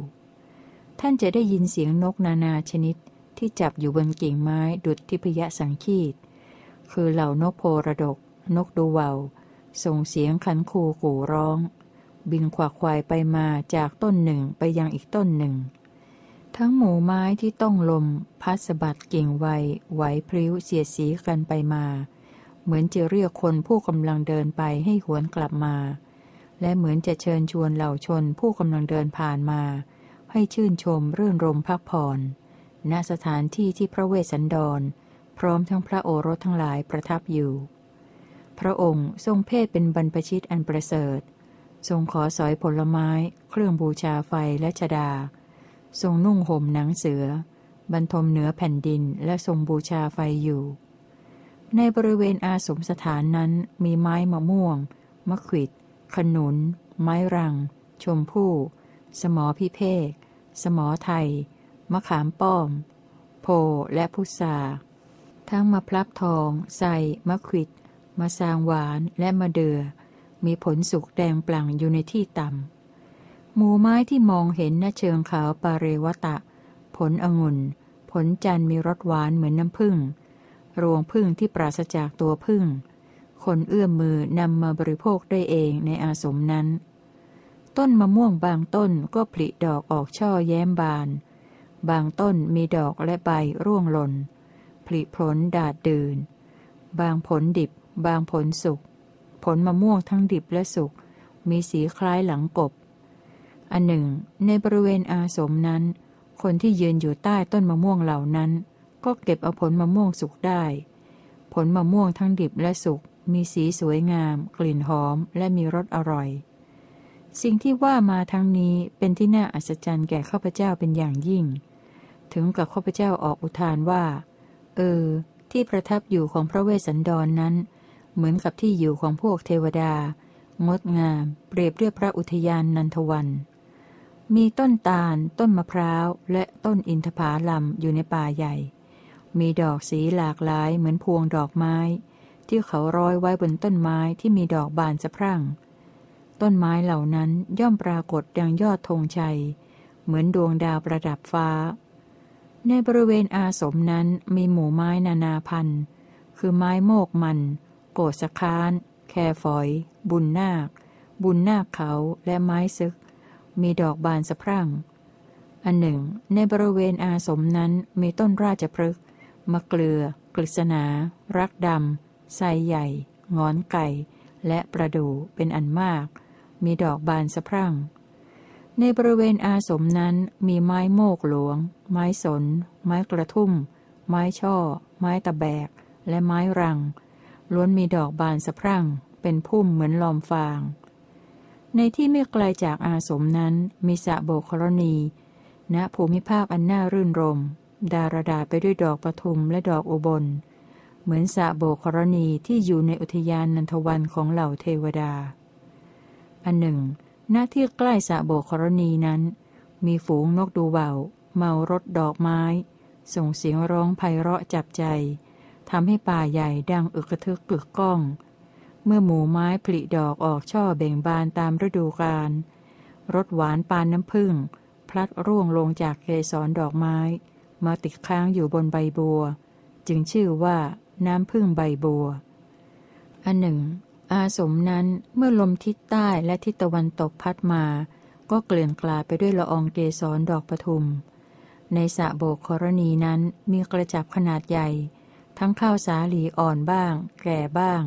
ท่านจะได้ยินเสียงนกนานาชนิดที่จับอยู่บนกิ่งไม้ดุดทิพยสังคีต คือเหล่านกโพระดก นกดูเวาส่งเสียงขันคูกูร้อง บินขวักควายไปมาจากต้นหนึ่งไปยังอีกต้นหนึ่ง ทั้งหมู่ไม้ที่ต้องลม พัดสะบัดกิ่งไวไหวพริ้วเสียดสีกันไปมา เหมือนจะเรียกคนผู้กำลังเดินไปให้หวนกลับมา และเหมือนจะเชิญชวนเหล่าชนผู้กำลังเดินผ่านมา ให้ชื่นชมเรื่นรมพักผ่อนณสถานที่ที่พระเวสสันดร พร้อมทั้งพระโอรสทั้งหลายประทับอยู่ พระองค์ทรงเพศเป็นบรรพชิตอันประเสริฐ ทรงขอสอยผลไม้ เครื่องบูชาไฟและชดา ทรงนุ่งห่มหนังเสือ บรรทมเหนือแผ่นดินและทรงบูชาไฟอยู่ ในบริเวณอาสมสถานนั้นมีไม้มะม่วง มะขิด ขนุน ไม้รัง ชมพู่ สมอพิเภก สมอไทย มะขามป้อม โพและพุทราทั้งมะพร้าวทองใส่มะขิดมะสางหวานและมะเดือมีผลสุกแดงปลั่งอยู่ในที่ต่ำ หมู่ไม้ที่มองเห็นนเชิงขาวปาเรวตะ ผลองุ่น ผลจันมีรสหวานเหมือนน้ำผึ้งรวงพึ่งที่ปราศจากตัวพึ่ง คนเอื้อมมือนำมาบริโภคได้เองในอาสมนั้น ต้นมะม่วงบางต้นก็ผลิดอกออกช่อแย้มบาน บางต้นมีดอกและใบร่วงหล่น ผลิผลดาดดืนบางผลดิบ บางผลสุก ผลมะม่วงทั้งดิบและสุก มีสีคล้ายหลังกบ อันหนึ่ง ในบริเวณอาสมนั้น คนที่ยืนอยู่ใต้ต้นมะม่วงเหล่านั้น ก็เก็บเอาผลมะม่วงสุกได้ ผลมะม่วงทั้งดิบและสุกมีสีสวยงาม กลิ่นหอม และมีรสอร่อย สิ่งที่ว่ามาทั้งนี้เป็นที่น่าอัศจรรย์แก่ข้าพเจ้าเป็นอย่างยิ่ง ถึงกับข้าพเจ้าออกอุทานว่า เออ ที่ประทับอยู่ของพระเวสสันดรนนั้น เหมือนกับที่อยู่ของพวกเทวดา งดงาม เปรียบเรียบพระอุทยานนันทวัน มีต้นตาล ต้นมะพร้าว และต้นอินทผาลัมอยู่ในป่าใหญ่ มีดอกสีหลากหลายเหมือนพวงดอกไม้ ที่เขาร้อยไว้บนต้นไม้ที่มีดอกบานสะพรั่ง ต้นไม้เหล่านั้นย่อมปรากฏดังยอดธงชัย เหมือนดวงดาวประดับฟ้า ในบริเวณอาสมนั้นมีหมู่ไม้นานาพันธุ์ คือไม้โมกมัน โกศคาน แคฝอย บุญนาค บุญนาคเขาและไม้ซึก มีดอกบานสะพรั่ง อันหนึ่ง ในบริเวณอาสมนั้นมีต้นราชพฤกษ์มะเกลือ กฤษณา รักดำไซใหญ่ งอนไก่ และประดูเป็นอันมาก มีดอกบานสะพรั่ง ในบริเวณอาสมนั้นมีไม้โมกหลวง ไม้สน ไม้กระทุ่ม ไม้ช่อ ไม้ตะแบก และไม้รัง ล้วนมีดอกบานสะพรั่ง เป็นพุ่มเหมือนลอมฟาง ในที่ไม่ไกลจากอาสมนั้นมีสระโบกรณี ณภูมิภาคอันน่ารื่นรม ดารดาไปด้วยดอกปทุมและดอกอุบล เหมือนสระโบกรณีที่อยู่ในอุทยานนันทวันของเหล่าเทวดา อันหนึ่งณที่ใกล้สะโบกรณีนั้น มีฝูงนกดูเบาเมารถดอกไม้ ส่งเสียงร้องไพเราะจับใจทำให้ป่าใหญ่ดังอึกระทึกกึกก้อง เมื่อหมูไม้ผลิดอกออกช่อเบ่งบานตามฤดูกาลรสหวานปานน้ำผึ้งพลัดร่วงลงจากเกสรดอกไม้ มาติดค้างอยู่บนใบบัว จึงชื่อว่าน้ำผึ้งใบบัว อันหนึ่ง อาสมนั้นเมื่อลมทิศใต้และทิศตะวันตกพัดมา ก็เกลื่อนกลาไปด้วยละอองเกสรดอกปทุม ในสระโบกกรณีนั้นมีกระจับขนาดใหญ่ ทั้งข้าวสาลีอ่อนบ้าง แก่บ้าง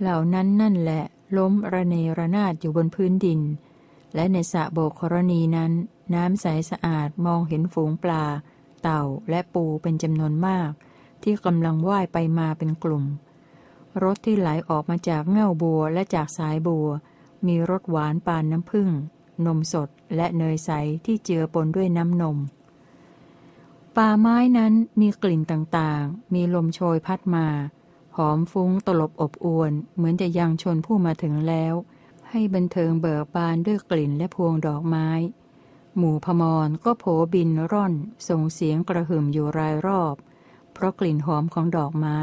เหล่านั้นนั่นแหละ ล้มระเนระนาดอยู่บนพื้นดิน และในสระโบกกรณีนั้น น้ำใสสะอาดมองเห็นฝูงปลา เต่าและปูเป็นจำนวนมาก ที่กำลังว่ายไปมาเป็นกลุ่มรสที่ไหลออกมาจากเง่าบัวและจากสายบัว มีรสหวานปานน้ำผึ้งนมสดและเนยใสที่เจือปนด้วยน้ำนม ป่าไม้นั้นมีกลิ่นต่างๆ มีลมโชยพัดมา หอมฟุ้งตลบอบอวน เหมือนจะยังชนผู้มาถึงแล้ว ให้บันเทิงเบิกบานด้วยกลิ่นและพวงดอกไม้ หมู่พมรก็โผบินร่อน ส่งเสียงกระหึ่มอยู่รายรอบ เพราะกลิ่นหอมของดอกไม้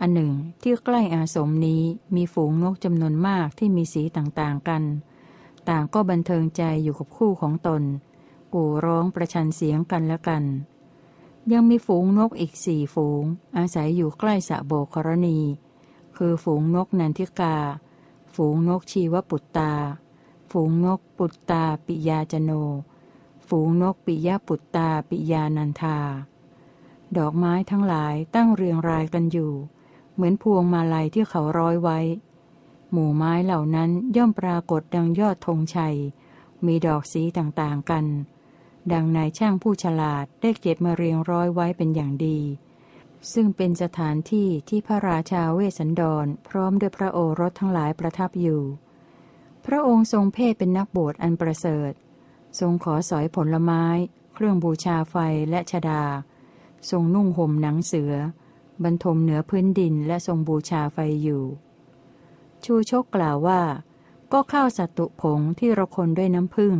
อันหนึ่ง ที่ใกล้อาสมนี้มีฝูงนกจำนวนมากที่มีสีต่างๆกัน ต่างก็บันเทิงใจอยู่กับคู่ของตน กู่ร้องประชันเสียงกันและกัน ยังมีฝูงนกอีกสี่ฝูง อาศัยอยู่ใกล้สะโบกรณี คือฝูงนกนันทิกา ฝูงนกชีวปุตตา ฝูงนกปุตตาปิยาจโน ฝูงนกปิยปุตตาปิยานันทา ดอกไม้ทั้งหลายตั้งเรียงรายกันอยู่ เหมือนพวงมาลัยที่เขาร้อยไว้ หมู่ไม้เหล่านั้นย่อมปรากฏดังยอดธงชัย มีดอกสีต่างๆกัน ดังนายช่างผู้ฉลาดได้เก็บมาเรียงร้อยไว้เป็นอย่างดี ซึ่งเป็นสถานที่ที่พระราชาเวสสันดร พร้อมด้วยพระโอรสทั้งหลายประทับอยู่ พระองค์ทรงเพศเป็นนักบวชอันประเสริฐ ทรงขอสอยผลไม้ เครื่องบูชาไฟและชดา ทรงนุ่งห่มหนังเสือ บรรทมเหนือพื้นดินและทรงบูชาไฟอยู่ ชูชกกล่าวว่า ก็ข้าวสัตตุผงที่เราคนด้วยน้ำผึ้ง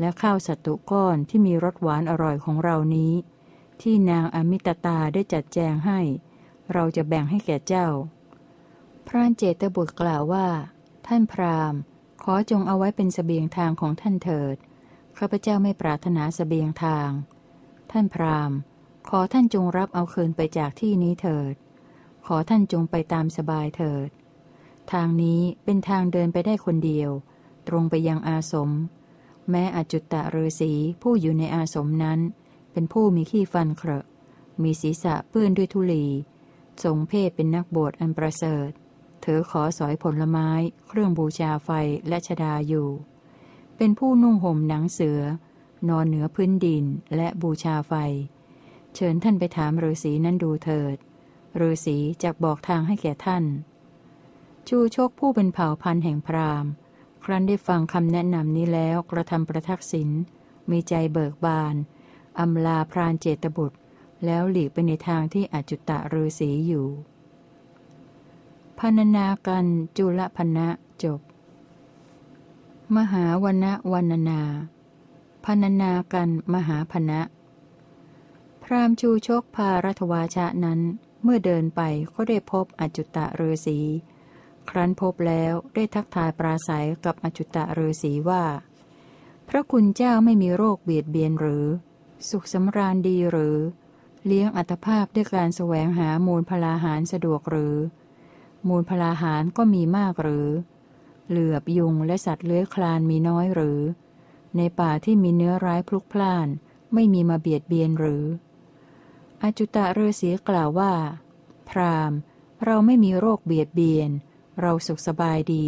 และข้าวสัตตุก้อนที่มีรสหวานอร่อยของเรานี้ ที่นางอมิตตาได้จัดแจงให้ เราจะแบ่งให้แก่เจ้า พระเจตบุตรกล่าวว่า ท่านพราหมณ์ ขอจงเอาไว้เป็นสเสบียงทางของท่านเถิดข้าพเจ้าไม่ปรารถนาสเสบียงทาง ท่านพราหมณ์ ขอท่านจงรับเอาคืนไปจากที่นี้เถิด ขอท่านจงไปตามสบายเถิด ทางนี้เป็นทางเดินไปได้คนเดียว ตรงไปยังอาสม แม้อจุตตะฤาษีผู้อยู่ในอาสมนั้น เป็นผู้มีขี้ฟันเคราะมีศีรษะเปื้อนด้วยทุลีทรงเพศเป็นนักบวชอันประเสริฐ เธอขอสอยผลไม้ เครื่องบูชาไฟและชดาอยู่ เป็นผู้นุ่งห่มหนังเสือ นอนเหนือพื้นดินและบูชาไฟ เชิญท่านไปถามฤาษีนั้นดูเถิดฤาษีจะบอกทางให้แก่ท่าน ชูชกผู้เป็นเผ่าพันธุ์แห่งพราหมณ์ ครั้นได้ฟังคำแนะนำนี้แล้วกระทำประทักษิณมีใจเบิกบานอำลาพรานเจตบุตร แล้วหลีกไปในทางที่อจุตตะฤาษีอยู่พันนากันจุลพนะจบ มหาวนวันนาพันนากันมหาพนะ พรามชูชกพารัตวาชะนั้น เมื่อเดินไปก็ได้พบอจุตตะเรศี ครั้นพบแล้วได้ทักทายปราศัยกับอจุตะเรศีว่า พระคุณเจ้าไม่มีโรคเบียดเบียนหรือ สุขสำราญดีหรือ เลี้ยงอัตภาพด้วยการแสวงหามูลพลาหารสะดวกหรือ มูลพลาหารก็มีมากหรือ เหลือบยุงและสัตว์เลื้อยคลานมีน้อยหรือ ในป่าที่มีเนื้อร้ายพลุกพล่าน ไม่มีมาเบียดเบียนหรือ อจุตะเรศีกล่าวว่า พรามเราไม่มีโรคเบียดเบียน เราสุขสบายดี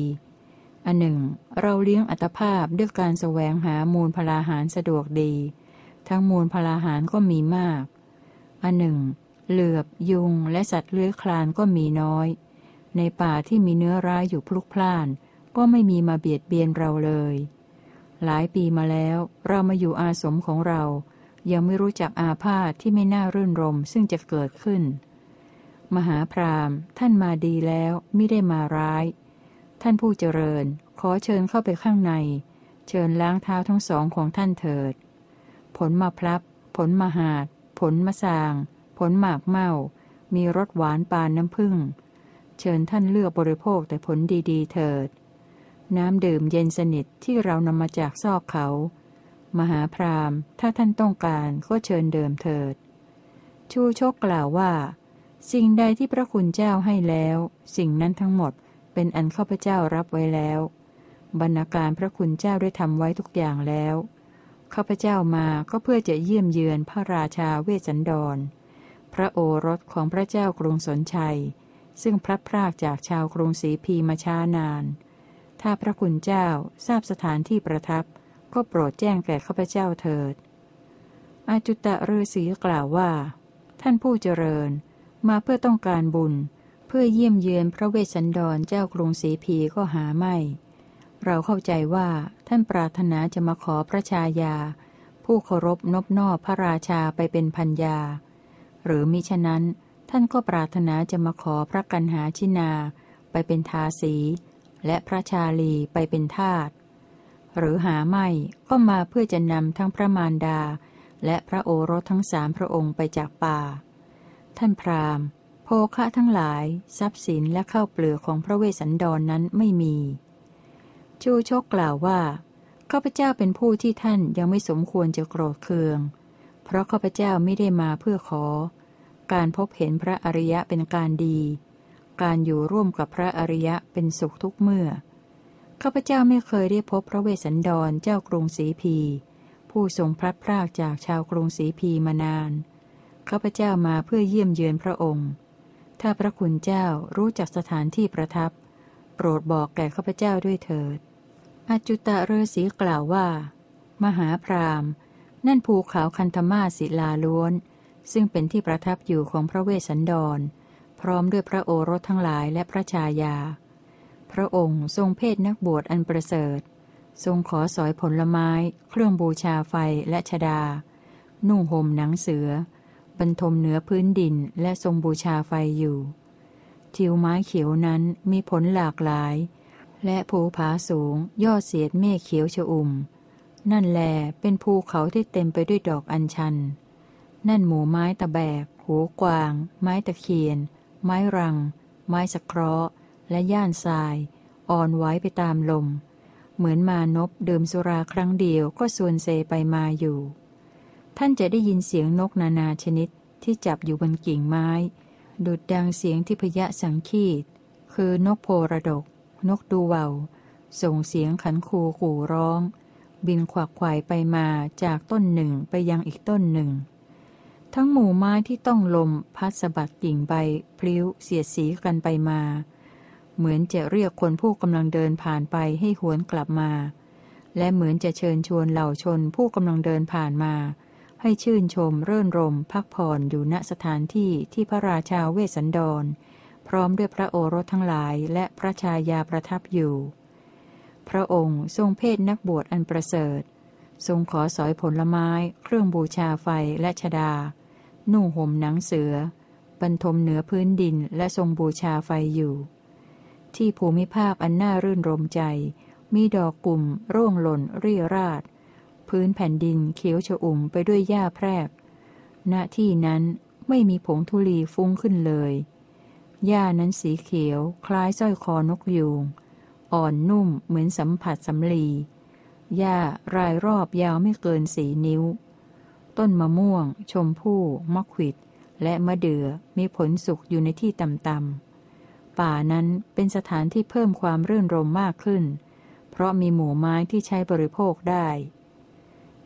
อันหนึ่ง เราเลี้ยงอัตภาพด้วยการแสวงหามูลพลาหารสะดวกดี ทั้งมูลพลาหารก็มีมาก อันหนึ่ง เหลือบ ยุง และสัตว์เลื้อยคลานก็มีน้อย ในป่าที่มีเนื้อร้ายอยู่พลุกพล่าน ก็ไม่มีมาเบียดเบียนเราเลย หลายปีมาแล้ว เรามาอยู่อาสมของเรา ยังไม่รู้จักอาพาธที่ไม่น่ารื่นรมซึ่งจะเกิดขึ้น มหาพรามท่านมาดีแล้วไม่ได้มาร้าย ท่านผู้เจริญ ขอเชิญเข้าไปข้างใน เชิญล้างเท้าทั้งสองของท่านเถิด ผลมาพลับ ผลมาหาด ผลมะสาง ผลหมากเมา มีรสหวานปานน้ำผึ้ง เชิญท่านเลือกบริโภคแต่ผลดีๆ เถิด น้ำดื่มเย็นสนิทที่เรานำมาจากซอกเขา มหาพรามถ้าท่านต้องการก็เชิญเดิมเถิด ชูโชกกล่าวว่า สิ่งใดที่พระคุณเจ้าให้แล้ว สิ่งนั้นทั้งหมดเป็นอันข้าพเจ้ารับไว้แล้ว บรรณาการพระคุณเจ้าได้ทำไว้ทุกอย่างแล้วข้าพเจ้ามาก็เพื่อจะเยี่ยมเยือนพระราชาเวสสันดร พระโอรสของพระเจ้ากรุงสญชัย ซึ่งพลัดพรากจากชาวกรุงศรีพีมาช้านาน ถ้าพระคุณเจ้าทราบสถานที่ประทับ ก็โปรดแจ้งแก่ข้าพเจ้าเถิด อาจุตะฤาษีกล่าวว่า ท่านผู้เจริญ มาเพื่อต้องการบุญ เพื่อเยี่ยมเยือนพระเวสสันดรเจ้ากรุงศรีพีก็หาไม่ เราเข้าใจว่าท่านปรารถนาจะมาขอพระชายา ผู้เคารพนบนอบพระราชาไปเป็นพัญญาหรือมิฉะนั้น ท่านก็ปรารถนาจะมาขอพระกันหาชินา ไปเป็นทาสี และพระชาลีไปเป็นทาตหรือหาไม่ก็มาเพื่อจะนำทั้งพระมารดา และพระโอรสทั้งสามพระองค์ไปจากป่า ท่านพราหมณ์ โภคะทั้งหลาย ทรัพย์สินและข้าวเปลือกของพระเวสสันดรนั้นไม่มี ชูชกกล่าวว่าข้าพเจ้าเป็นผู้ที่ท่านยังไม่สมควรจะโกรธเคือง เพราะข้าพเจ้าไม่ได้มาเพื่อขอ การพบเห็นพระอริยะเป็นการดี การอยู่ร่วมกับพระอริยะเป็นสุขทุกเมื่อข้าพเจ้าไม่เคยได้พบพระเวสสันดรเจ้ากรุงศรีพี ผู้ทรงพลัดพรากจากชาวกรุงศรีพีมานาน ข้าพเจ้ามาเพื่อเยี่ยมเยือนพระองค์ ถ้าพระคุณเจ้ารู้จักสถานที่ประทับ โปรดบอกแก่ข้าพเจ้าด้วยเถิด อจุตะเรศีกล่าวว่า มหาพรามนั่นภูเขาคันธมาศิลาล้วน ซึ่งเป็นที่ประทับอยู่ของพระเวสสันดร พร้อมด้วยพระโอรสทั้งหลายและพระชายา พระองค์ทรงเพศนักบวชอันประเสริฐ ทรงขอสอยผลไม้ เครื่องบูชาไฟและชดา นุ่งห่มหนังเสือ บรรทมเหนือพื้นดินและทรงบูชาไฟอยู่ ทิวไม้เขียวนั้นมีผลหลากหลาย และภูผาสูงยอดเสียดเมฆเขียวชอุ่ม นั่นแลเป็นภูเขาที่เต็มไปด้วยดอกอัญชัน นั่นหมู่ไม้ตะแบก หูกวาง ไม้ตะเคียน ไม้รัง ไม้สะเคราะห์ และย่านทราย อ่อนไว้ไปตามลม เหมือนมานพดื่มสุราครั้งเดียวก็ส่วนเซไปมาอยู่ ท่านจะได้ยินเสียงนกนานาชนิดที่จับอยู่บนกิ่งไม้ ดุดดังเสียงที่พยะสังคีต คือนกโพระดก นกดูเวาส่งเสียงขันคูขู่ร้อง บินขวักไขว่ไปมาจากต้นหนึ่งไปยังอีกต้นหนึ่ง ทั้งหมู่ไม้ที่ต้องลมพัดสะบัดกิ่งใบ พลิ้วเสียดสีกันไปมา เหมือนจะเรียกคนผู้กำลังเดินผ่านไปให้หวนกลับมา และเหมือนจะเชิญชวนเหล่าชนผู้กำลังเดินผ่านมา ให้ชื่นชมเรื่นรมพักผ่อนอยู่ณสถานที่ที่พระราชาเวสสันดร พร้อมด้วยพระโอรสทั้งหลายและพระชายาประทับอยู่ พระองค์ทรงเพศนักบวชอันประเสริฐ ทรงขอสอยผลไม้ เครื่องบูชาไฟและชดา นุ่งห่มหนังเสือ บรรทมเหนือพื้นดินและทรงบูชาไฟอยู่ ที่ภูมิภาคอันน่ารื่นรมใจ มีดอกกลุ่ม ร่วงหล่นรีราด พื้นแผ่นดินเขียวชอุ่มไปด้วยหญ้าแพรก ณ ที่นั้นไม่มีผงธุลีฟุ้งขึ้นเลย หญ้านั้นสีเขียวคล้ายสร้อยคอนกยูง อ่อนนุ่มเหมือนสัมผัสสำลี หญ้ารายรอบยาวไม่เกินสีนิ้ว ต้นมะม่วง ชมพู่มะขวิด และมะเดื่อมีผลสุกอยู่ในที่ต่ำๆ ป่านั้นเป็นสถานที่เพิ่มความรื่นรมมากขึ้น เพราะมีหมู่ไม้ที่ใช้บริโภคได้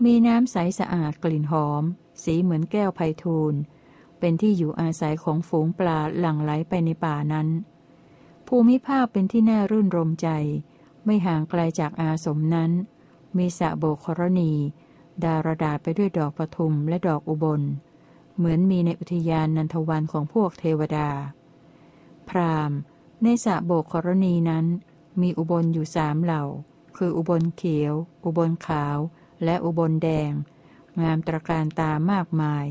มีน้ำใสสะอาดกลิ่นหอม สีเหมือนแก้วไพทูลเป็นที่อยู่อาศัยของฝูงปลาหลั่งไหลไปในป่านั้น ภูมิภาคเป็นที่น่ารื่นรมใจ ไม่ห่างไกลจากอาสมนั้น มีสะโบกรณี ดารดาไปด้วยดอกปทุมและดอกอุบล เหมือนมีในอุทยานนันทวันของพวกเทวดา พรามในสะโบกรณีนั้น มีอุบลอยู่สามเหล่า คืออุบลเขียว อุบลขาว และอุบลแดง งามตระการตามากมาย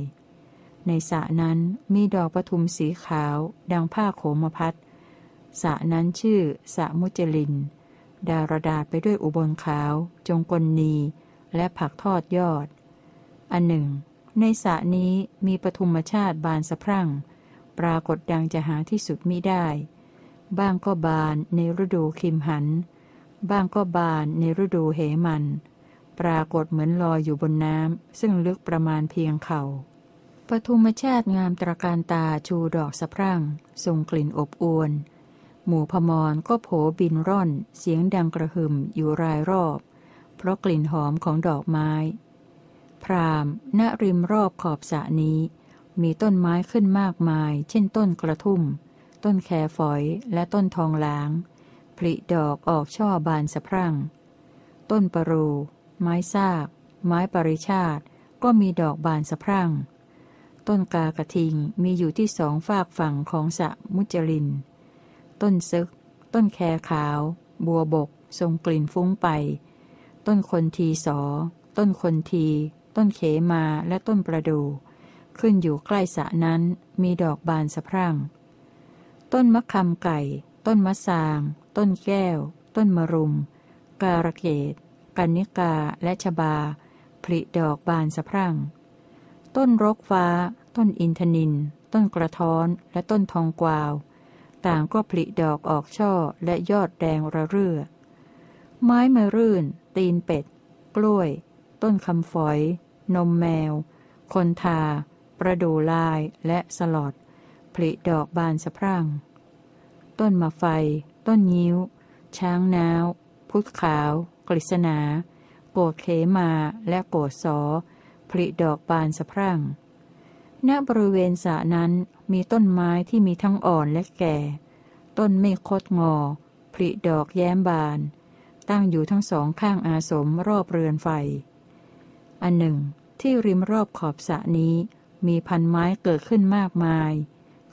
ในสระนั้นมีดอกปทุมสีขาว ดังผ้าโขมพัดสระนั้นชื่อสระมุจลิน ดารดาไปด้วยอุบลขาว จงกลนี และผักทอดยอด อันหนึ่ง ในสระนี้มีปทุมชาติบานสะพรั่ง ปรากฏดังจะหาที่สุดมิได้ บ้างก็บานในฤดูคิมหัน บ้างก็บานในฤดูเหมัน ปรากฏเหมือนลอยอยู่บนน้ำ ซึ่งลึกประมาณเพียงเขา่าปทุมชาติงามตรการตาชูดอกสะพรั่งทรงกลิ่นอบอวน หมู่พมรก็โผบินร่อน เสียงดังกระหึ่มอยู่รายรอบ เพราะกลิ่นหอมของดอกไม้ พรามณริมรอบขอบสระนี้ มีต้นไม้ขึ้นมากมาย เช่นต้นกระทุ่ม ต้นแคฝอยและต้นทองหลาง ผลิดอกออกช่อบานสะพรั่ง ต้นปรู ไม้ซาก ไม้ปริชาติก็มีดอกบานสะพรั่ง ต้นกากระทิงมีอยู่ที่สองฝากฝั่งของสะมุจลิน ต้นซึก ต้นแคขาว บัวบก ทรงกลิ่นฟุ้งไป ต้นคนทีสอ ต้นคนที ต้นเขมาและต้นประดู ขึ้นอยู่ใกล้สะนั้นมีดอกบานสะพรั่ง ต้นมะคำไก่ ต้นมะสาง ต้นแก้ว ต้นมะรุม การะเกด กันนิกาและชบา ผลิดอกบานสะพรั่ง ต้นรกฟ้า ต้นอินทนิน ต้นกระท้อนและต้นทองกวาว ต่างก็ผลิดอกออกช่อและยอดแดงระเรื่อ ไม้มะรื่น ตีนเป็ด กล้วย ต้นคำฝอย นมแมว คนทา ประดูลายและสลอด ผลิดอกบานสะพรั่ง ต้นมะไฟ ต้นยิ้ว ช้างนาว พุทธขาว กฤษณา โกดเขมาและโกดสอผลิดอกบานสะพรั่ง ณบริเวณสระนั้นมีต้นไม้ที่มีทั้งอ่อนและแก่ ต้นไม่คดงอ ผลิดอกแย้มบาน ตั้งอยู่ทั้งสองข้างอาสมรอบเรือนไฟ อันหนึ่ง ที่ริมรอบขอบสระนี้ มีพันไม้เกิดขึ้นมากมาย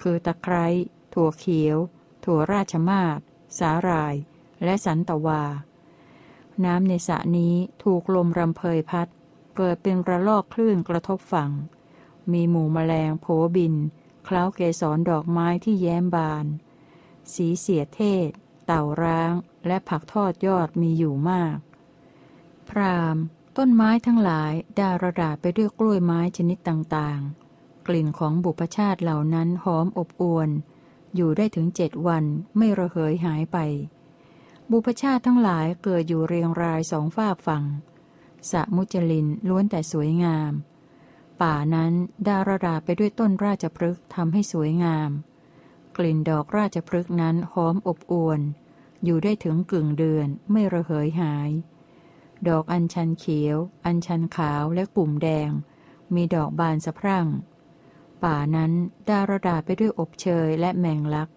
คือตะไคร้ ถั่วเขียว ถั่วราชมาศสาหร่าย และสันตวา น้ำในสระนี้ถูกลมรำเพยพัด เกิดเป็นระลอกคลื่นกระทบฝั่ง มีหมู่แมลงโผบินเคล้าเกสรดอกไม้ที่แย้มบาน สีเสียเทศ เต่าร้าง และผักทอดยอดมีอยู่มาก พรามต้นไม้ทั้งหลายดาระดาไปด้วยกล้วยไม้ชนิดต่างๆ กลิ่นของบุพชาติเหล่านั้นหอมอบอวน อยู่ได้ถึงเจ็ดวันไม่ระเหยหายไป บุพชาติทั้งหลายเกิดอยู่เรียงรายสองฝากฝั่งสะมุจลินล้วนแต่สวยงาม ป่านั้นดาระดาไปด้วยต้นราชพฤกษ์ทำให้สวยงาม กลิ่นดอกราชพฤกษ์นั้นหอมอบอวน อยู่ได้ถึงกึ่งเดือนไม่ระเหยหาย ดอกอัญชันเขียว อัญชันขาวและกลุ่มแดง มีดอกบานสะพรั่ง ป่านั้นดาระดาไปด้วยอบเชยและแมงลัก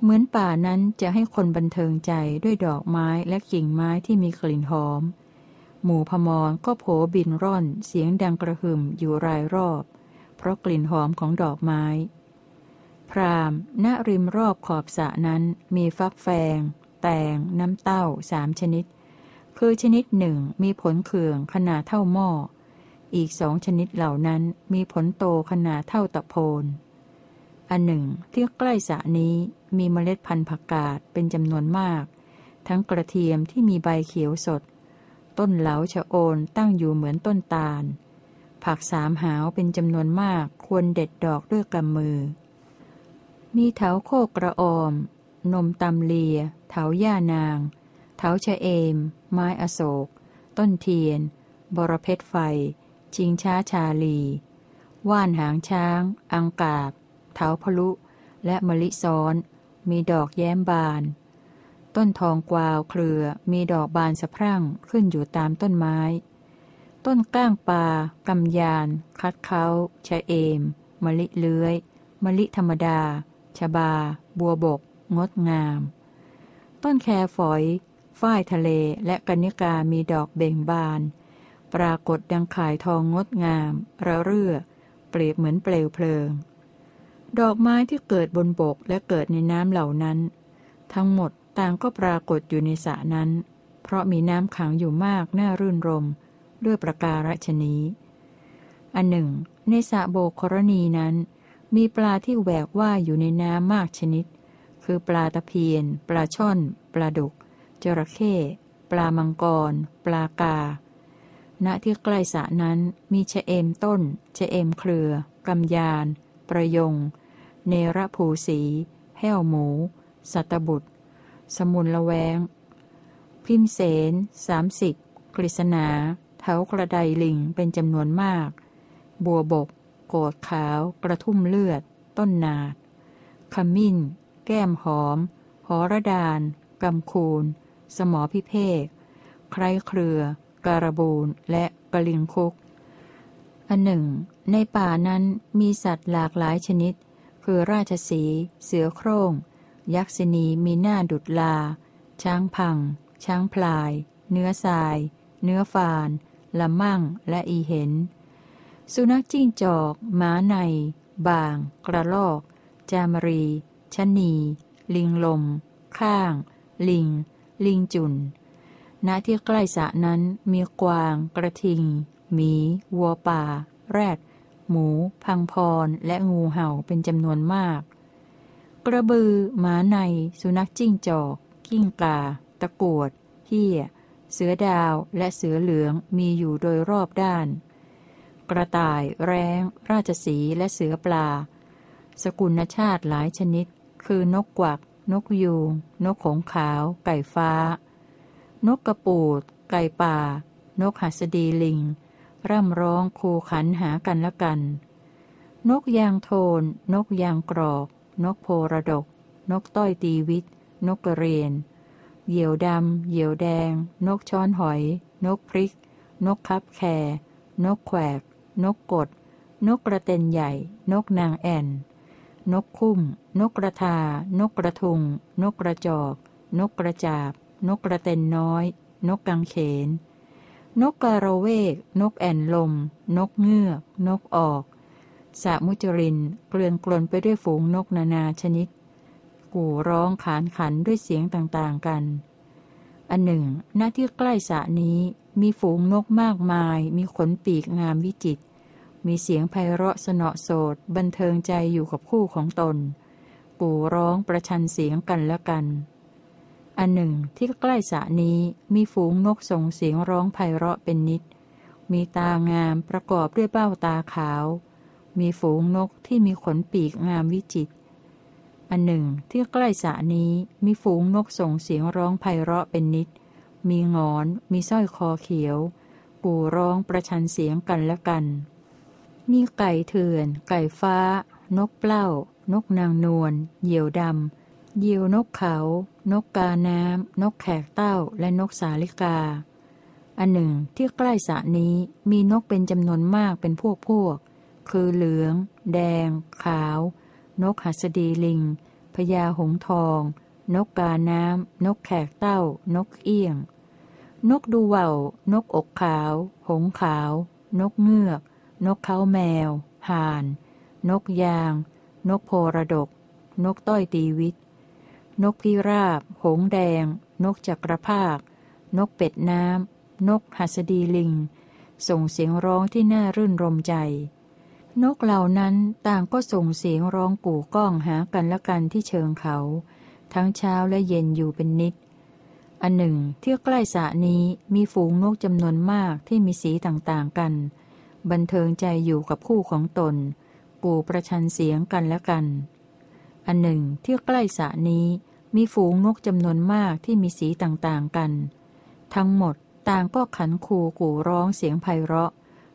เหมือนป่านั้นจะให้คนบันเทิงใจด้วยดอกไม้และกิ่งไม้ที่มีกลิ่นหอม หมู่พมรก็โผบินร่อนเสียงดังกระหึ่มอยู่รายรอบ เพราะกลิ่นหอมของดอกไม้ พรามณริมรอบขอบสระนั้นมีฟักแฟง แตง น้ำเต้าสามชนิด คือชนิดหนึ่งมีผลเขื่องขนาดเท่าหม้อ อีกสองชนิดเหล่านั้นมีผลโตขนาดเท่าตะโพนอันหนึ่งที่ใกล้สระนี้ มีเมล็ดพันธุ์ผักกาดเป็นจำนวนมาก ทั้งกระเทียมที่มีใบเขียวสด ต้นเหลาชะโอนตั้งอยู่เหมือนต้นตาล ผักสามหาวเป็นจำนวนมากควรเด็ดดอกด้วยกำมือ มีเถาโคกระออม นมตำเลีย เถาย่านาง เถาชะเอม ไม้อโศก ต้นเทียน บรเพชรไฟ ชิงช้าชาลี ว่านหางช้าง อังกาบ เถาพลุ และมะลิซ้อน มีดอกแย้มบาน ต้นทองกวาวเครือมีดอกบานสะพรั่งขึ้นอยู่ตามต้นไม้ ต้นก้างปลากำยาน คัดเขาชะเอม มะลิเลื้อย มะลิธรรมดา ชบา บัวบก งดงาม ต้นแคฝอย ฝ้ายทะเลและกนิกามีดอกเบ่งบาน ปรากฏดังข่ายทองงดงาม ระเรื่อ เปรียบเหมือนเปลวเพลิง ดอกไม้ที่เกิดบนบกและเกิดในน้ำเหล่านั้น ทั้งหมดต่างก็ปรากฏอยู่ในสระนั้น เพราะมีน้ำขังอยู่มากน่ารื่นรม ด้วยประการฉนี้อันหนึ่ง ในสระโบกรณีนั้น มีปลาที่แหวกว่ายอยู่ในน้ำมากชนิด คือปลาตะเพียน ปลาช่อน ปลาดุก จระเข้ปลามังกร ปลากา ณที่ใกล้สระนั้นมีชะเอมต้นชะเอมเครือกำยาน ประยง เนรภูสี แห้วหมู สัตบุตร สมุนละแวง พิมเสนสามสิบกฤษณาเท้ากระไดลิงเป็นจำนวนมาก บัวบก โกดขาว กระทุ่มเลือด ต้นนาดขมิ้น แก้มหอม หอระดานกำคูน สมอพิเภกไครเครือ การบูนและกะลิงคุกอันหนึ่ง ในป่านั้นมีสัตว์หลากหลายชนิด คือราชสี เสือโคร่ง ยักษินีมีหน้าดุดลา ช้างพัง ช้างพลาย เนื้อทราย เนื้อฟานละมั่งและอีเห็น สุนัขจิ้งจอกหมาใน บาง กระลอก จามรีชนี ลิงลม ข้าง ลิง ลิงจุนณที่ใกล้สะนั้นมีกวาง กระทิง หมี วัวป่า แรด หมู พังพร และงูเห่าเป็นจำนวนมาก กระบือ หมาใน สุนัขจิ้งจอก กิ้งกาตะกวดเหี้ย เสือดาว และเสือเหลืองมีอยู่โดยรอบด้าน กระต่าย แร้ง ราชสีและเสือปลา สกุลชาติหลายชนิด คือนกกวัก นกยูง นกขงขาว ไก่ฟ้า นกกระปูด ไก่ป่า นกหัสดีลิง ร่ำร้องคูขันหากันละกัน นกยางโทน นกยางกรอก นกโพระดก นกต้อยตีวิตนกกระเรียน เหยี่ยวดำ เหยี่ยวแดง นกช้อนหอย นกพริก นกคับแครนกแขวก นกกด นกกระเต็นใหญ่ นกนางแอ่น นกคุ้ม นกกระทา นกกระทุง นกกระจอก นกกระจาบ นกกระเต็นน้อย นกกังเขน นกกระเวก นกแอ่นลม นกเงือก นกออกสะมุจรินเกลื่อนกลนไปด้วยฝูงนกนานาชนิด กู่ร้องขานขันด้วยเสียงต่างๆกัน อันหนึ่ง หน้าที่ใกล้สะนี้มีฝูงนกมากมาย มีขนปีกงามวิจิต มีเสียงไพเราะสนอโสดบันเทิงใจอยู่กับคู่ของตน กู่ร้องประชันเสียงกันและกัน อันหนึ่งที่ใกล้สะนี้มีฝูงนกส่งเสียงร้องไพเราะเป็นนิด มีตางามประกอบด้วยเบ้าตาขาว มีฝูงนกที่มีขนปีกงามวิจิต อันหนึ่งที่ใกล้สะนี้มีฝูงนกส่งเสียงร้องไพเราะเป็นนิด มีงอน มีสร้อยคอเขียว ปูร้องประชันเสียงกันและกัน มีไก่เถื่อน ไก่ฟ้า นกเปล้านกนางนวล เหยี่ยวดำ ยีวนกเขา นกกาน้ำ นกแขกเต้า และนกสาลิกา อันหนึ่งที่ใกล้สะนี้มีนกเป็นจำนวนมากเป็นพวกพวก คือเหลือง แดง ขาว นกหัสดีลิง พญาหงทอง นกกาน้ำ นกแขกเต้า นกเอี้ยง นกดูว่าวนกอกขาว หงขาว นกเงือก นกเขาแมว ห่าน นกยาง นกโพระดก นกต้อยตีวิต นกพิราบ หงแดง นกจักรภาคนกเป็ดน้ำ นกหัสดีลิง ส่งเสียงร้องที่น่ารื่นรมใจ นกเหล่านั้นต่างก็ส่งเสียงร้องกู่ก้องหากันละกันที่เชิงเขา ทั้งเช้าและเย็นอยู่เป็นนิด อันหนึ่งที่ใกล้สะนี้มีฝูงนกจำนวนมากที่มีสีต่างๆกัน บันเทิงใจอยู่กับคู่ของตน กู่ประชันเสียงกันและกัน อันหนึ่งที่ใกล้สะนี้ มีฝูงนกจำนวนมากที่มีสีต่างๆกัน ทั้งหมดต่างก็ขันคูกู่ร้องเสียงไพเราะ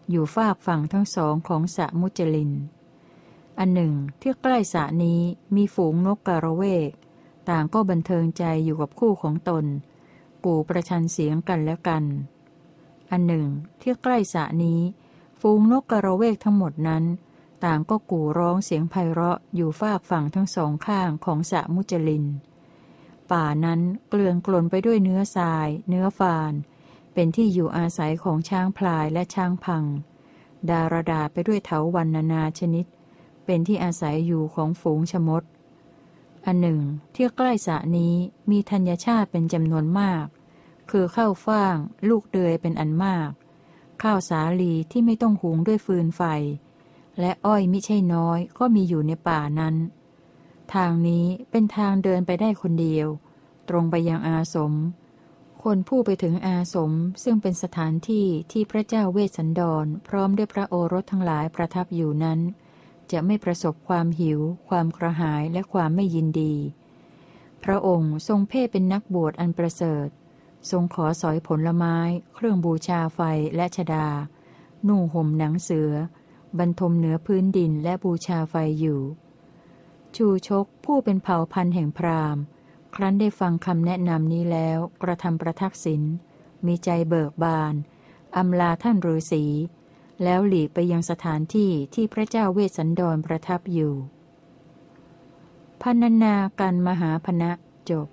อยู่ฝากฝั่งทั้งสองของสะมุจลิน อันหนึ่งที่ใกล้สะนี้มีฝูงนกกระเวก ต่างก็บันเทิงใจอยู่กับคู่ของตน กู่ประชันเสียงกันและกัน อันหนึ่งที่ใกล้สะนี้ ฝูงนกกระเวกทั้งหมดนั้น ต่างก็กู่ร้องเสียงไพเราะอยู่ฝากฝั่งทั้งสองข้างของสะมุจลิน ป่านั้นเกลื่อนกลนไปด้วยเนื้อทราย เนื้อฟาน เป็นที่อยู่อาศัยของช้างพลายและช้างพัง ดารดาไปด้วยเถาวันนานาชนิด เป็นที่อาศัยอยู่ของฝูงชมด อันหนึ่งที่ใกล้สะนี้มีธัญชาติเป็นจำนวนมาก คือข้าวฟ่าง ลูกเดือยเป็นอันมาก ข้าวสาลีที่ไม่ต้องหุงด้วยฟืนไฟ และอ้อยมิใช่น้อยก็มีอยู่ในป่านั้น ทางนี้เป็นทางเดินไปได้คนเดียว ตรงไปยังอาสม คนผู้ไปถึงอาสมซึ่งเป็นสถานที่ที่พระเจ้าเวสสันดร พร้อมด้วยพระโอรสทั้งหลายประทับอยู่นั้น จะไม่ประสบความหิว ความกระหายและความไม่ยินดี พระองค์ทรงเพ่เป็นนักบวชอันประเสริฐ ทรงขอสอยผลไม้ เครื่องบูชาไฟและชดา นุ่งห่มหนังเสือบรรทมเหนือพื้นดินและบูชาไฟอยู่ ชูชกผู้เป็นเผ่าพันธุ์แห่งพราหมณ์ ครั้นได้ฟังคำแนะนำนี้แล้วกระทำประทักษิณมีใจเบิกบานอำลาท่านฤาษีแล้วหลีกไปยังสถานที่ที่พระเจ้าเวสสันดรประทับอยู่พันนาการมหาพณะจบ